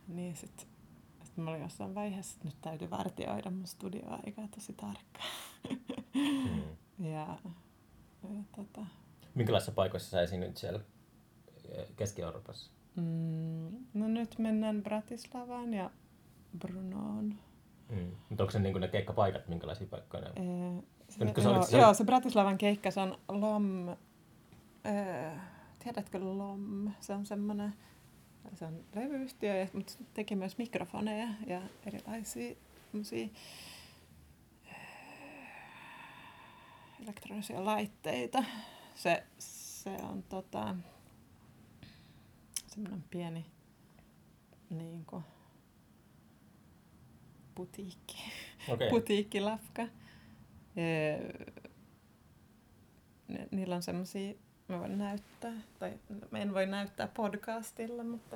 Niin sit, sit mä olin jossain vaiheessa, että nyt täytyy vartioida mun studioaikaa tosi tarkkaan. Mm. Ja, ja tota, Minkälaisissa paikoissa sä esiinnyt siellä eh, Keski-Euroopassa? mm, no nyt mennään Bratislavaan ja Brunoon. Mm. Mutta onko se niin ne keikkapaikat, minkälaisia paikkoja ne on? Ee, nyt se, sä joo, se- joo, se Bratislavan keikka, se on LOM, öö, tiedätkö LOM, se on semmoinen, se on levyyhtiö, ja, mutta teki myös mikrofoneja ja erilaisia öö, elektronisia laitteita. Se, se on tota, semmoinen pieni niin kuin, putiikki Okei. putiikkilafka. Ni- Niillä on semmosia, mä voin näyttää, tai mä en voi näyttää podcastilla, mutta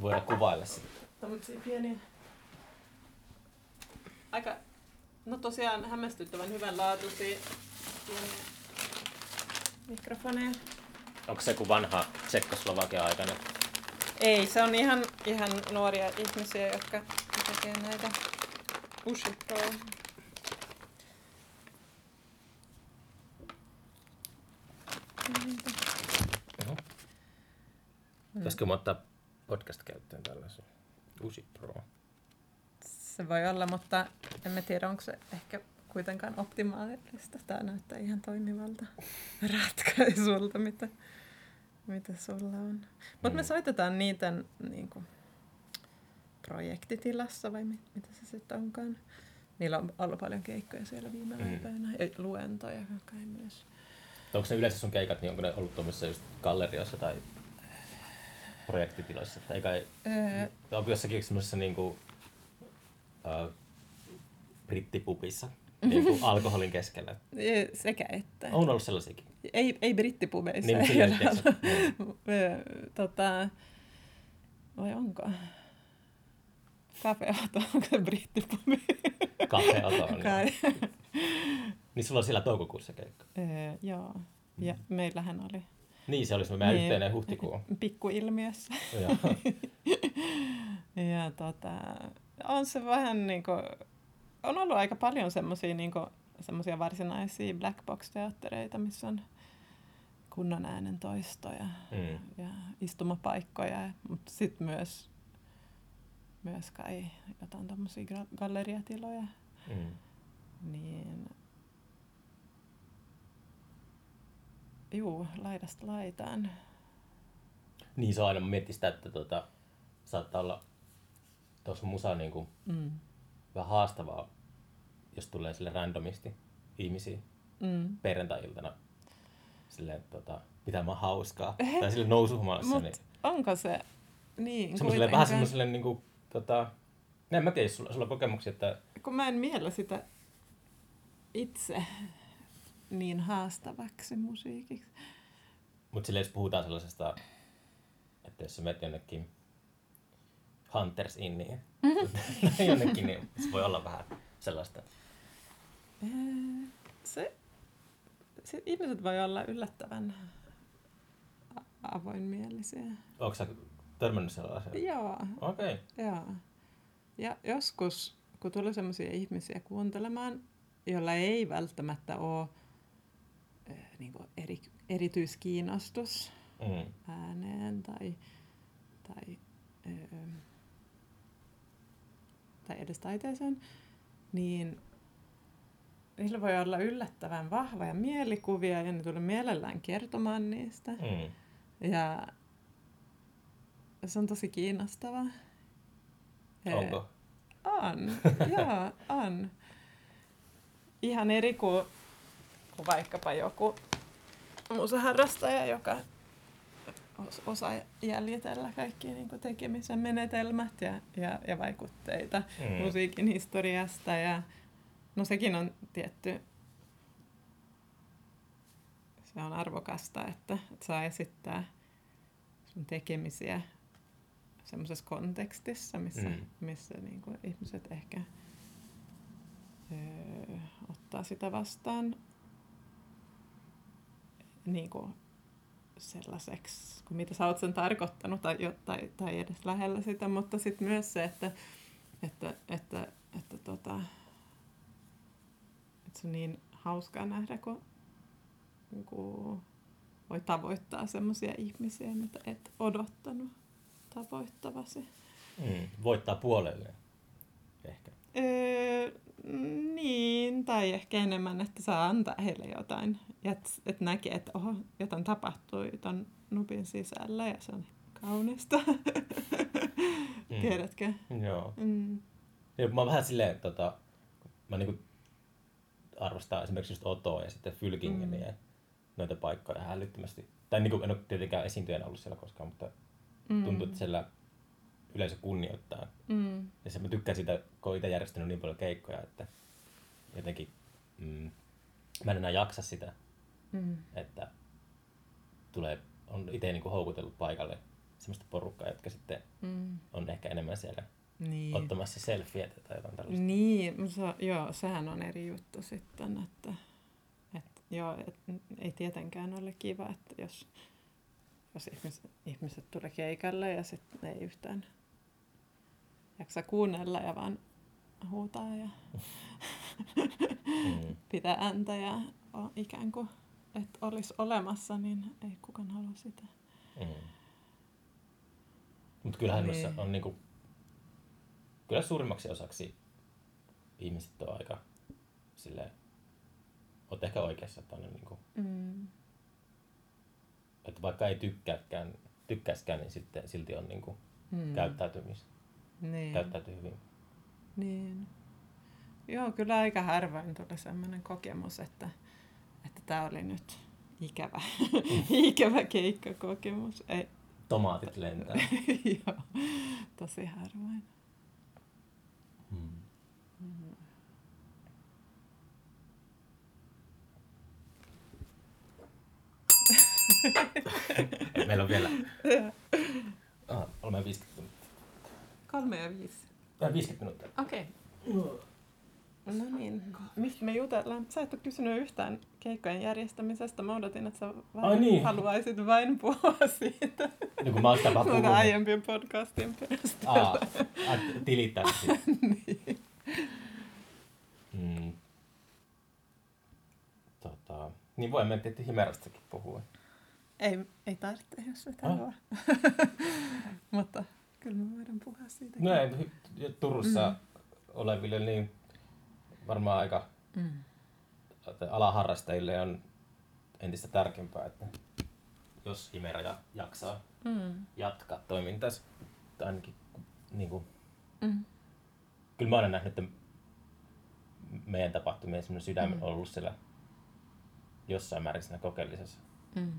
Voidaan kuvailla sitä. tämmöisiä pieniä, aika, no tosiaan hämmästyttävän hyvänlaatuisia pieniä mikrofoneja. Onko se kuin vanha Tsekkoslovakian aikainen? Ei, se on ihan, ihan nuoria ihmisiä, jotka tekee näitä Oho. Pitäisikö mä ottaa podcast käyttöön tällaisen? Uusi Pro. Se voi olla, mutta en mä tiedä, onko se ehkä kuitenkaan optimaalista. Tämä näyttää ihan toimivalta ratkaisulta, mitä, mitä sulla on. Mutta me Mm. soitetaan niitä niin kuin, projektitilassa vai mit, mitä se sitten onkaan. Niillä on ollut paljon keikkoja siellä viime Mm. aikoina ja luentoja kai myös. Onko ne yleensä sun keikat, niin onko ne ollut tuommoisissa just gallerioissa tai projektitiloissa? Tai kai, Öö, onko jossakin semmoisessa niinku, uh, brittipupissa, niin kuin alkoholin keskellä? e, sekä että. On ollut sellaisiakin. Ei, ei brittipubeissa. Niin, ei ole ollut. Öö, tota, vai onko? Kafeauto, onko se brittipubi? Kafe Oto on. Kai. Niin sulla on siellä toukokuussa keikka. Öö, joo. Ja meillähän oli Niin, se oli se meidän yhteinen huhtikuu. pikkuilmiössä. Ja tota, on se vähän niinku, on ollut aika paljon semmosia niinku, semmosia varsinaisia black box teattereita, missä on kunnon äänen toistoja Mm. ja istumapaikkoja, mutta sitten myös, myös kai jotain tommosia gra- galleriatiloja, Mm. niin juu, laidasta laitaan. Niin se on aina, mä mietin sitä, että tota, saattaa olla tuossa musa niinku Mm. vähän haastavaa jos tulee sille randomisti ihmisiä Mm. perjantai-iltana silleen, tota, pitämään hauskaa. Tai sille nousuhumalassa. Mut Niin, onko se niin semmoiselle, vähän semmoiselle niinku, tota, no en mä tiedä, jos sulla, sulla on kokemuksia, että Kun mä en miellä sitä itse niin haastavaksi musiikiksi. Mutta silleen, jos puhutaan sellaisesta, että jos sä menet jonnekin Hunters Inniin tai jonnekin, niin se voi olla vähän sellaista. Se, se, ihmiset voi olla yllättävän avoinmielisiä. Onko sä törmännyt sellaiseen? Joo, Okei. Okay. joo. Ja joskus, kun tulee sellaisia ihmisiä kuuntelemaan, joilla ei välttämättä ole niin eri, erityiskiinnostus Mm. ääneen tai, tai, öö, tai edes taiteeseen, niin niillä voi olla yllättävän vahvoja mielikuvia ja ne tulee mielellään kertomaan niistä. Mm. Ja se on tosi kiinnostavaa. Öö, Onko? On, joo, on. Ihan eri kuin, kuin vaikkapa joku musaharrastaja, joka os- osaa jäljitellä kaikki niin kuin tekemisen menetelmät ja, ja, ja vaikutteita Mm. musiikin historiasta. Ja, no sekin on tietty, se on arvokasta, että, että saa esittää sun tekemisiä semmoisessa kontekstissa, missä, Mm. mm. missä niin kuin ihmiset ehkä öö, ottaa sitä vastaan niin kuin sellaiseksi, kuin mitä sä oot sen tarkoittanut tai, tai, tai edes lähellä sitä, mutta sitten myös se, että, että, että, että, tota, että se on niin hauskaa nähdä, kun, kun voi tavoittaa sellaisia ihmisiä, mitä et odottanut tavoittavasi. Mm. Voittaa puolelle. Ehkä. Öö, niin, tai ehkä enemmän, että saa antaa heille jotain. Ja että et näkee, että oho, jotain tapahtui ton nupin sisällä ja se on kaunista. Mm. Tiedätkö? Joo. Mm. Ja mä oon vähän silleen, tota, mä niinku arvostan esimerkiksi just Otoa ja sitten Fylkingeniä ja noita paikkoja älyttömästi. Tai niinku, en ole tietenkään esiintyjänä ollut siellä koskaan, mutta Mm. tuntuu, että siellä yleisö kunnioittaa. Mm. Ja se, mä tykkään siitä, kun itse järjestänyt niin paljon keikkoja, että jotenkin mm, mä en enää jaksa sitä, Mm. että tulee, on itse niin houkutellut paikalle semmoista porukkaa, jotka sitten Mm. on ehkä enemmän siellä Niin. ottamassa selfieitä tai jotain tällaista. Niin, mutta se, joo, sehän on eri juttu sitten, että, että joo, et, ei tietenkään ole kiva, että jos, jos ihmiset, ihmiset tulee keikalle ja sitten ei yhtään jaksa kuunnella ja vaan huutaa ja Mm. pitää ääntä ja ikään kuin, että olisi olemassa, niin ei kukaan halua sitä. Mm. Mutta kyllähän Niin. noissa on niinku, kyllä suurimmaksi osaksi ihmiset on aika silleen, oot ehkä oikeassa, että on niinku, Mm. että vaikka ei tykkääkään, tykkäiskään, niin sitten silti on niinku Mm. käyttäytymis, Niin. käyttäytyy hyvin. Niin. Joo, kyllä aika harvoin tuli sellainen kokemus, että että tämä oli nyt ikävä, ikävä keikkakokemus. Ei, Tomaatit lentää. joo, tosi harvoin. Mm. Mm. Ei, Meillä on vielä ah, olemme 50 minuuttia. Kolme ja viisi. Tai 50 minuuttia. Okei. Okay. No niin, mistä me jutellaan? Sä et ole kysynyt yhtään keikkojen järjestämisestä. Mä odotin, että sä vain Ai niin. haluaisit vain puhua siitä. Niin kun mä oon sitä vaan Tuota puhunut. aiempien podcastin perusteella. Aa, a, tilittää sitä. niin. Mm. Tota, niin voimme tietysti Himerastakin puhua. Ei, ei tarvitse, jos et Ah. halua. Mutta kyllä me voidaan puhua siitä. No ei, hy- Turussa mm. oleville niin varmaan aika Mm. alaharrastajille on entistä tärkeämpää, että jos Himera ja jaksaa Mm. jatkaa toimintaansa, tai ainakin niin kuin, Mm. kyllä mä aina nähnyt, että meidän tapahtumien semmoinen sydän Mm. on ollut siellä jossain määrin siinä kokeellisessa Mm.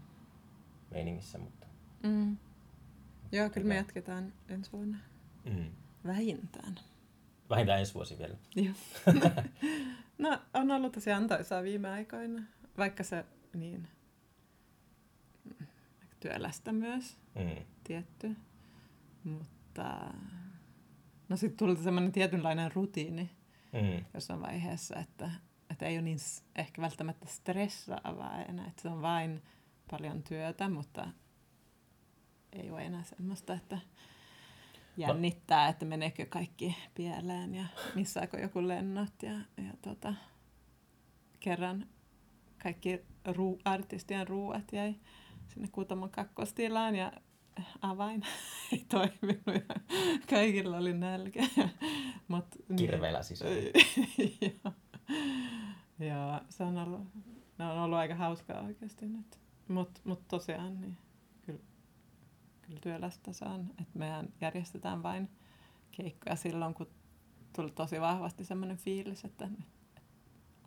meiningissä, mutta Mm. Joo, kyllä me jatketaan ensi vuonna. mm. Vähintään. vähintään ensi vuosi vielä. Joo. no, on ollut tosi antoisaa viime aikoina, vaikka se niin työlästä myös, Mm. tietty. Mutta no sitten tuli semmoinen tietynlainen rutiini Mm. jossain vaiheessa, että, että ei ole niin ehkä välttämättä stressaavaa enää, että se on vain paljon työtä, mutta ei ole enää semmoista, että jännittää, että meneekö kaikki pieleen ja missaako joku lennot ja, ja tota, kerran kaikki ruu, artistien ruuat jäi sinne Kuutamon kakkostilaan ja avain ei toiminut ja kaikilla oli nälkä. Mut, niin- Kirveellä sisään. Joo. Joo, se on ollut, ne on ollut aika hauskaa oikeasti nyt. Mutta mut tosiaan, niin kyllä, työlästä se on. Että mehän järjestetään vain keikkoja silloin, kun tuli tosi vahvasti semmoinen fiilis, että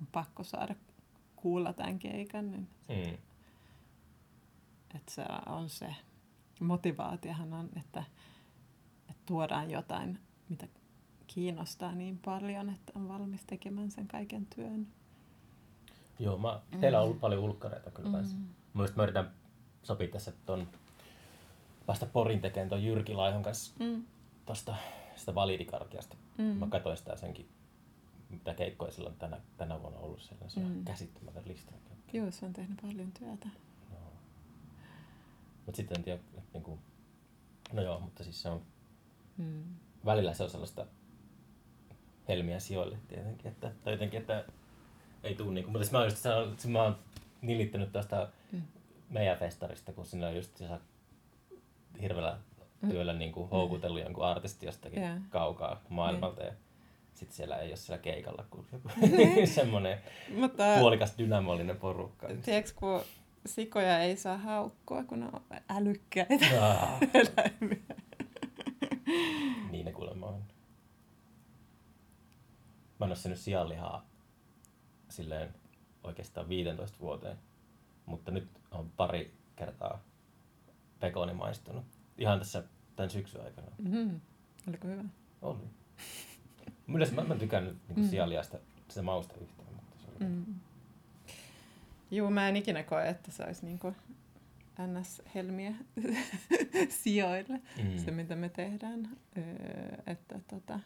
on pakko saada kuulla tämän keikan. Niin Mm. että se on se motivaatiohan on, että, että tuodaan jotain, mitä kiinnostaa niin paljon, että on valmis tekemään sen kaiken työn. Joo, mä, teillä on ollut paljon ulkkareita kyllä. Mm. Mä, just, mä yritän sopia tässä ton, päästä Porin tekemään ton Jyrki Laihon kanssa Mm. tosta sitä validikarkiasta. Mm. Mä katsoin sitä senkin, mitä keikkoja silloin tänä, tänä vuonna ollut siellä. Se on Mm. käsittämätön lista. Joo, se on tehnyt paljon työtä. Joo. Mut sitten en tiedä, että niinku, no joo, mutta siis se on, Mm. välillä se on sellaista helmiä sijoille tietenkin, että, tai jotenkin, että ei tuu niinku, mutta siis mä oon just sanonut, että mä oon nilittänyt tuosta Mm. meidän festarista, kun sinne on just se hirveällä työllä niin kuin houkutellut jonkun artisti jostakin Joo. kaukaa maailmalta ja sitten siellä ei ole siellä keikalla kuin joku Niin. semmoinen Mutta puolikas dynamollinen porukka. tiedätkö, kun sikoja ei saa haukkua, kun ne on älykkäitä Ah, eläimiä. niin ne kuulemma on. Mä en ole syönyt sianlihaa silleen oikeastaan 15 vuoteen, mutta nyt on pari kertaa pekoni maistunut. Ihan tässä tämän syksyn aikana. Mm. Oliko hyvä? Oli. Yleensä mä, mä en tykännyt niin Mm. sianlihasta sitä mausta yhtään, mutta se oli. Mm. Juu, mä en ikinä koe, että se olisi niinku NS-helmiä sijoille, Mm. se mitä me tehdään. Öö, että tota,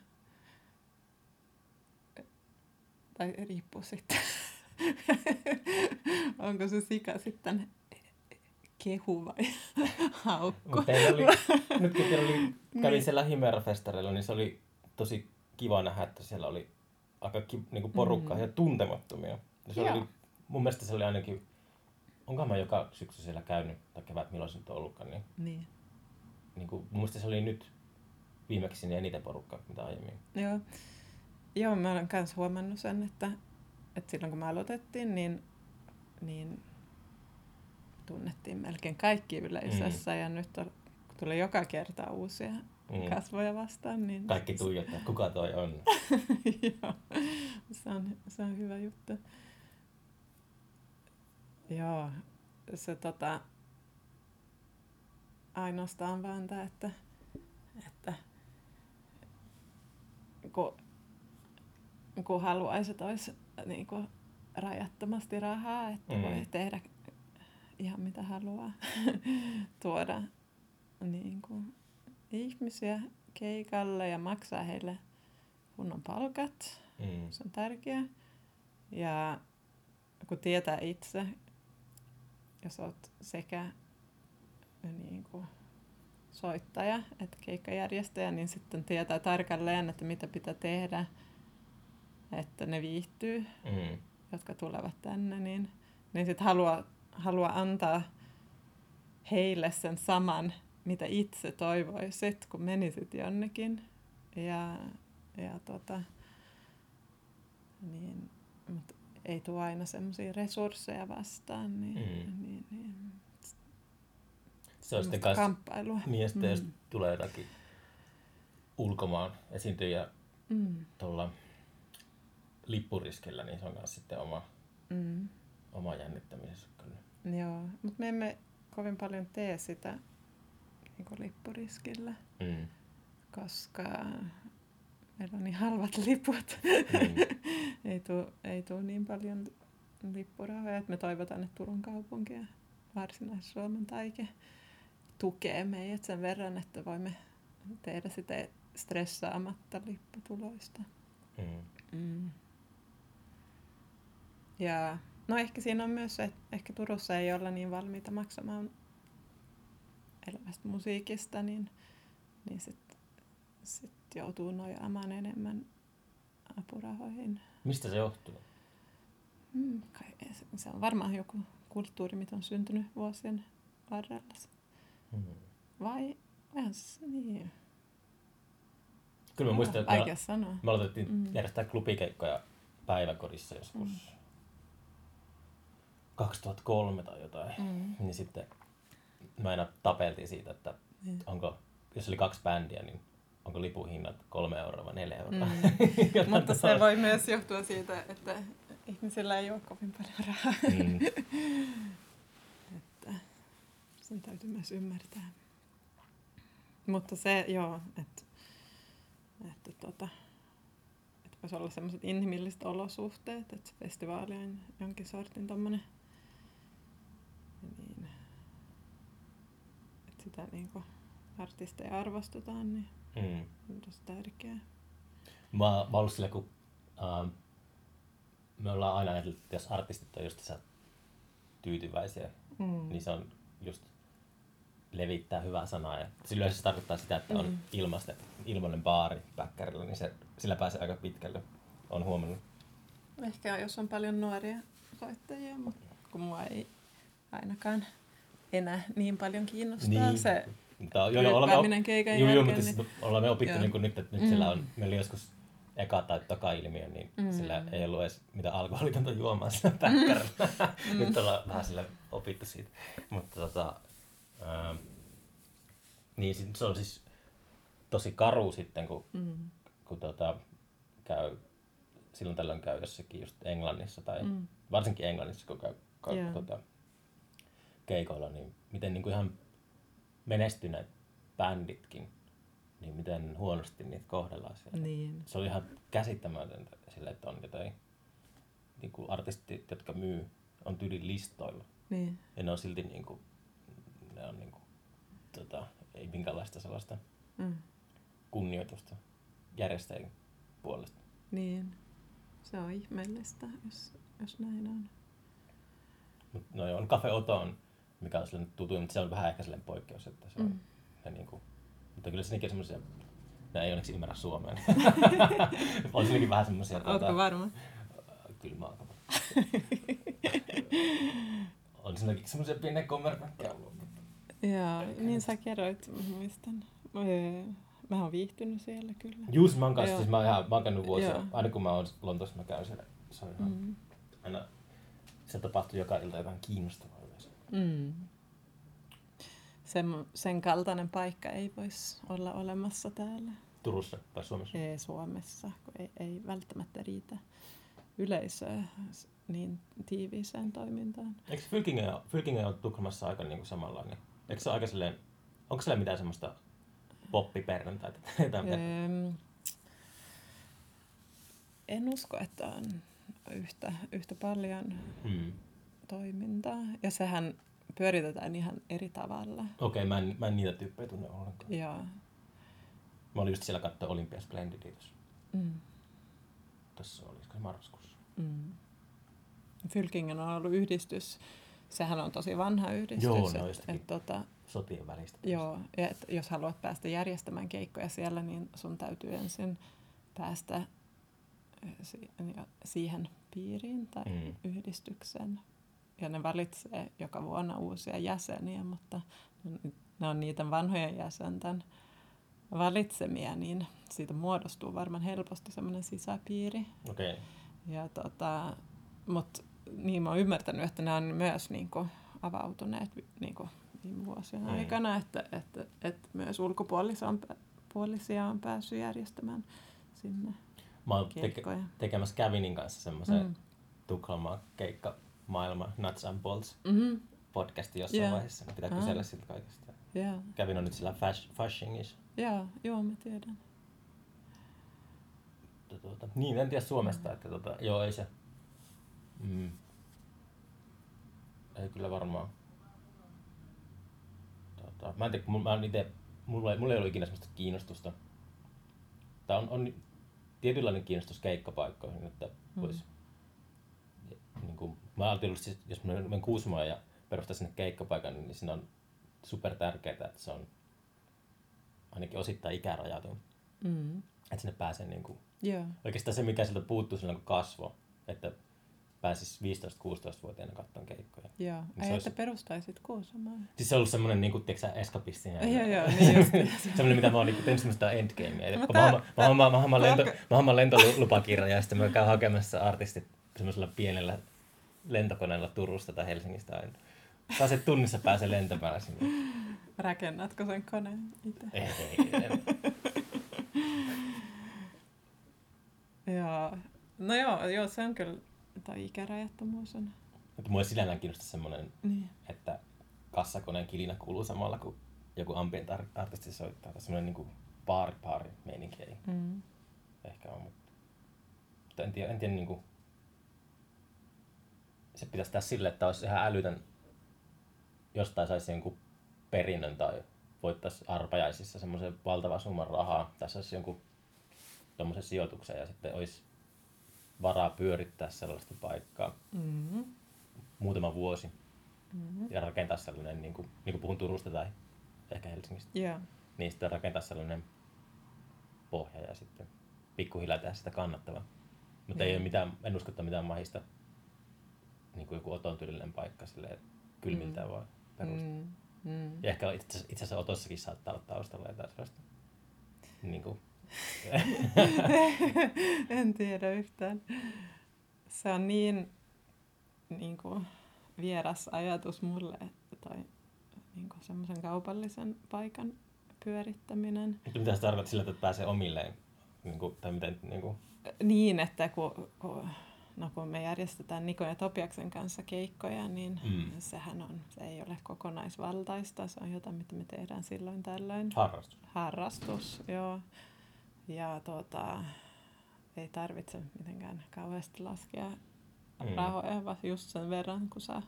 tai riippuu sitten, onko se sika sitten kehu vai haukku. Oli, nyt kun teillä oli, kävin Niin. siellä Himera-festareilla, niin se oli tosi kiva nähdä, että siellä oli aika ki, niinku porukkaa Mm. ja tuntemattomia. Ja se Joo. oli, mun mielestä se oli ainakin, onkohan mä joka syksy siellä käynyt, tai kevät milloin se nyt on ollutkaan, niin, Niin. niin kuin, mun mielestä se oli nyt viimeksi niin eniten porukkaa, mitä aiemmin. Joo. Joo, mä olen myös huomannut sen, että, että silloin kun me aloitettiin, niin, niin tunnettiin melkein kaikki yleisössä mm. ja nyt on, tulee joka kerta uusia mm. Kasvoja vastaan, niin Kaikki tuijottaa, kuka toi on. Joo, se on, se on hyvä juttu. Joo, se tota, ainoastaan vaan tämä, että, että kun, kun haluaisi, että olisi niin kuin rajattomasti rahaa, että. Mm. voi tehdä ihan mitä haluaa, tuoda niin kuin, ihmisiä keikalle ja maksaa heille kunnon palkat. Mm. Se on tärkeää. Ja kun tietää itse, jos olet sekä niin kuin soittaja että keikkajärjestäjä, niin sitten tietää tarkalleen, että mitä pitää tehdä, että ne viihtyy, Mm. jotka tulevat tänne, niin, niin sitten haluaa, haluaa antaa heille sen saman, mitä itse toivoisit, kun menisit jonnekin. Ja, ja tota, niin, mutta ei tule aina semmoisia resursseja vastaan, niin, Mm. niin, niin Se on sitten kans, kamppailua. niin ja sitten jos Mm. tulee jotakin ulkomaan esiintyjä Mm. tuolla lippuriskillä, niin se on myös sitten oma, Mm. Oma jännittämisensä kyllä. Joo, mutta me emme kovin paljon tee sitä niin lippuriskillä, Mm. koska meillä on niin halvat liput. Niin. ei tule ei tuu niin paljon lippurahoja, että me toivotaan, että Turun kaupunki ja Varsinais-Suomen taike tukee meidät sen verran, että voimme tehdä sitä stressaamatta lipputuloista. Mm. Mm. Ja no ehkä siinä on myös se, että ehkä Turussa ei olla niin valmiita maksamaan elävästä musiikista, niin, niin sitten sit joutuu nojaamaan enemmän apurahoihin. Mistä se johtuu? Mm, kai, se- on varmaan joku kulttuuri, mitä on syntynyt vuosien varrella. Mm. Vai, vähän niin. Kyllä mä muistan, että me, me aloitettiin Mm. järjestää klubikeikkoja päiväkodissa joskus Mm. 2003 tai jotain. Mm. Niin sitten me aina tapeltiin siitä, että Niin. onko, jos oli kaksi bändiä, niin onko lipuhinnat kolme euroa vai neljä euroa. Mm. Mutta se voi myös johtua siitä, että ihmisillä ei ole kovin paljon rahaa. Mm. Että sen täytyy myös ymmärtää. Mutta se, joo, että, että, tota, että voisi olla sellaiset inhimilliset olosuhteet, että se festivaali on jonkin sortin tommonen, sitä niinku artisteja arvostetaan, niin Mm. on tosi tärkeää. Mä, mä ollut sillä, kun ähm, me ollaan aina ajatellut, että jos artistit on just tyytyväisiä, Mm. niin se on just levittää hyvää sanaa. Ja yleensä se tarkoittaa sitä, että on Mm. ilmaste, ilmainen baari päkkärillä, niin se, sillä pääsee aika pitkälle. on huomannut. Ehkä jos on paljon nuoria soittajia, mutta kun mua ei ainakaan enää niin paljon kiinnostaa Niin. se Mutta joo, joo, olemme, keikan joo, joo, mutta niin, siis olemme opittu Joo. niin kuin nyt, että nyt Mm. sillä on, meillä oli joskus eka tai toka ilmiö, niin Mm. sillä ei ollut edes mitään alkoholitonta juomaa sillä päkkärillä. Mm. nyt ollaan vähän sillä opittu siitä. Mutta tota, ää, niin se on siis tosi karu sitten, kun, mm, kun tota, käy, silloin tällöin käy jossakin just Englannissa tai mm, varsinkin Englannissa, kun käy, käy Joo. tota, keikoilla, niin miten niin kuin ihan menestyneet bänditkin, niin miten huonosti niitä kohdellaan siellä. niin. Se oli ihan käsittämätöntä sille, että on jotain niin kuin artistit, jotka myy, on tyylin listoilla. Niin. Ja ne on silti niin kuin, ne on niin kuin, tota, ei minkäänlaista sellaista Mm, kunnioitusta järjestäjien puolesta. niin. Se on ihmeellistä, jos, jos näin on. Mut no joo, Cafe Oto on, mikä on sellainen tutu, mutta se on vähän ehkä sellainen poikkeus, että se on, Mm. ne niinku, mutta kyllä siinäkin on semmoisia, ne ei onneksi ymmärrä suomea, niin on siinäkin vähän semmoisia, Oletko varma? kyllä mä aika on siinäkin semmoisia pieniä kommervenkkeja ollut. Joo, niin sä kerroit, mä muistan. Mä oon viihtynyt siellä kyllä. Juus, mä oon kanssa, siis mä oon ihan, mä oon käynyt vuosia, Joo. aina kun mä oon Lontoossa, mä käyn siellä, se on ihan, Mm. aina, se tapahtuu joka ilta jotain kiinnostavaa. Mm. Sen, sen kaltainen paikka ei voisi olla olemassa täällä. Turussa tai Suomessa. Ei Suomessa, kun ei, ei välttämättä riitä yleisöä niin tiiviiseen toimintaan. Eikö Fylkingen, Fylkingen on Tukholmassa aika niinku samanlainen? Eikö se aika silleen, onko siellä mitään semmoista poppiperjantaita tai jotain? en usko, että on yhtä, yhtä paljon Mm. Toimintaa. Ja sehän pyöritetään ihan eri tavalla. Okei, mä, en, mä en niitä tyyppejä tunne ollenkaan. Ja, Mä olin just siellä katsoa Olympia Splendidia tuossa. mm, Tuossa olisiko se marraskuussa. mm. Fylkingen on ollut yhdistys. Sehän on tosi vanha yhdistys. Joo, ne on et, et, tota, Sotien välistä. Joo, ja et jos haluat päästä järjestämään keikkoja siellä, niin sun täytyy ensin päästä siihen piiriin tai mm. yhdistykseen. Ja ne valitsee joka vuonna uusia jäseniä, mutta ne on niiden vanhojen jäsenten valitsemia, niin siitä muodostuu varmaan helposti semmoinen sisäpiiri. Okei. Ja tota, mut niin mä oon ymmärtänyt, että ne on myös niinku avautuneet vi- niinku viime vuosien Mm. aikana, että, että, että myös ulkopuolisia on, puolisia on päässyt järjestämään sinne. Mä oon teke- tekemässä Kävinin kanssa semmoisen mm. Mm. Tukholman keikka maailma Nuts and Bolts Mm-hmm. podcasti jossain Joo. vaiheessa. Pitää Ah. kysellä siltä kaikesta. Joo, Kävin on nyt sillä Fash, Fashingissa. joo, joo, mä tiedän. Tuota, niin, en tiedä Suomesta, että tota, joo, ei se. Mm. Ei kyllä varmaan. Tota, mä en tiedä, kun mulla- mä ite, mulla, ei- mulla ei ollut ikinä semmoista kiinnostusta. Tää on, on tietynlainen kiinnostus keikkapaikkoihin, että vois, niin kuin, mä ajattelin, että siis, jos mä menen Kuusamoon ja perustan sinne keikkapaikan, niin siinä on super tärkeää, että se on ainakin osittain ikärajaton. Mm. Että sinne pääsee niin kuin, Joo, oikeastaan se, mikä sieltä puuttuu silloin, kun kasvo, että pääsis 15-16-vuotiaana katsomaan keikkoja. joo. se Ai, olisi- että perustaisit Kuusamoon. Siis se on ollut semmoinen niin kuin, tiedätkö, sä, eskapistinen. Joo, joo, niin just. semmoinen, mitä mä oon niin tehnyt semmoista endgamea. No Mä, mä, mä, mä, mä, mä, lento, mä lentolupakirjan ja sitten mä käyn hakemassa artistit semmoisella pienellä lentokoneella Turusta tai Helsingistä aina. Saa se tunnissa pääsee lentämään sinne. Rakennatko sen koneen itse? Ei, ei, ei. Joo. No joo, joo, se on kyllä, tai ikärajattomuus on. Mutta mua sinällään kiinnosta semmoinen, Niin. että kassakoneen kilinä kuuluu samalla, kun joku ambient ar- artisti soittaa. Tai semmoinen niin baari baari meininki ei Mm. ehkä ole. Mutta, mutta en tiedä, en tiedä niin kuin, se pitäisi tehdä sille, että olisi ihan älytön, jostain saisi jonkun perinnön tai voittaisi arpajaisissa semmoisen valtavan summan rahaa. Tässä olisi jonkun tuommoisen sijoituksen ja sitten olisi varaa pyörittää sellaista paikkaa Mm. muutama vuosi Mm. ja rakentaa sellainen, niin kuin, niin kuin puhun Turusta tai ehkä Helsingistä, Joo. niin sitten rakentaa sellainen pohja ja sitten pikkuhiljaa tehdä sitä kannattavaa. Mutta ei Mm. ole mitään, en usko, että mitään mahista niin kuin joku Oton tyylinen paikka silleen, kylmiltään mm. vaan perustaa. Mm. Mm. Ja ehkä itse itse asiassa Otossakin saattaa olla taustalla jotain sellaista. Niin kuin, en tiedä yhtään. Se on niin, niin kuin, vieras ajatus mulle, tai niin kuin semmoisen kaupallisen paikan pyörittäminen. mitä se tarkoittaa sillä, että pääsee omilleen? Niin kuin, tai miten, niin kuin, Niin, että kun, kun, no kun me järjestetään Niko ja Topiaksen kanssa keikkoja, niin Mm. sehän on, se ei ole kokonaisvaltaista, se on jotain, mitä me tehdään silloin tällöin. harrastus. harrastus, joo. Ja tuota, ei tarvitse mitenkään kauheasti laskea Mm. rahoja, vaan just sen verran, kun saa,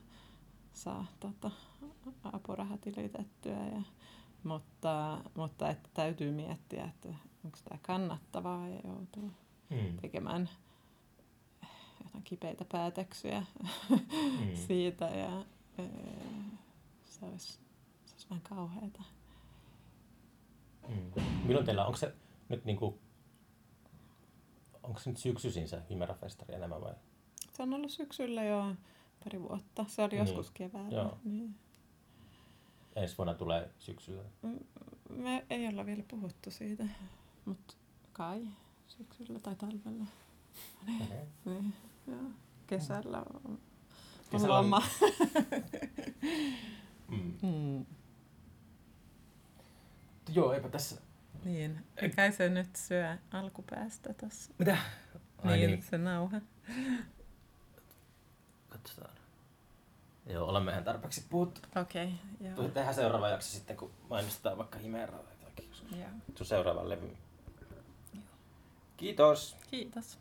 saa tota, apurahat tilitettyä. Ja, mutta, mutta että täytyy miettiä, että onko tämä kannattavaa ja joutuu Mm. tekemään jotain kipeitä päätöksiä Mm. siitä ja se olisi, se olisi vähän kauheata. Mm. Milloin teillä, onko se nyt niinku, onko se nyt syksyisin se Himera-festari enemmän vai? Se on ollut syksyllä jo pari vuotta. Se oli Niin. joskus keväällä. Joo. Niin. Ensi vuonna tulee syksyllä. Me ei olla vielä puhuttu siitä, mutta kai syksyllä tai talvella. Okay. Niin, joo. Kesällä on, on Kesällä on- loma. Mm. Mm. Joo, eipä tässä. Niin, kai se nyt syö alkupäästä tossa. Mitä? Ai Niin, niin. se nauha. Katsotaan. Joo, olemme ihan tarpeeksi puhuttu. Okei, okay, joo. Tehdään seuraava jakso sitten, kun mainostetaan vaikka Himeraa tai jotakin. joo. Sun seuraava levy. Kiitos. Kiitos.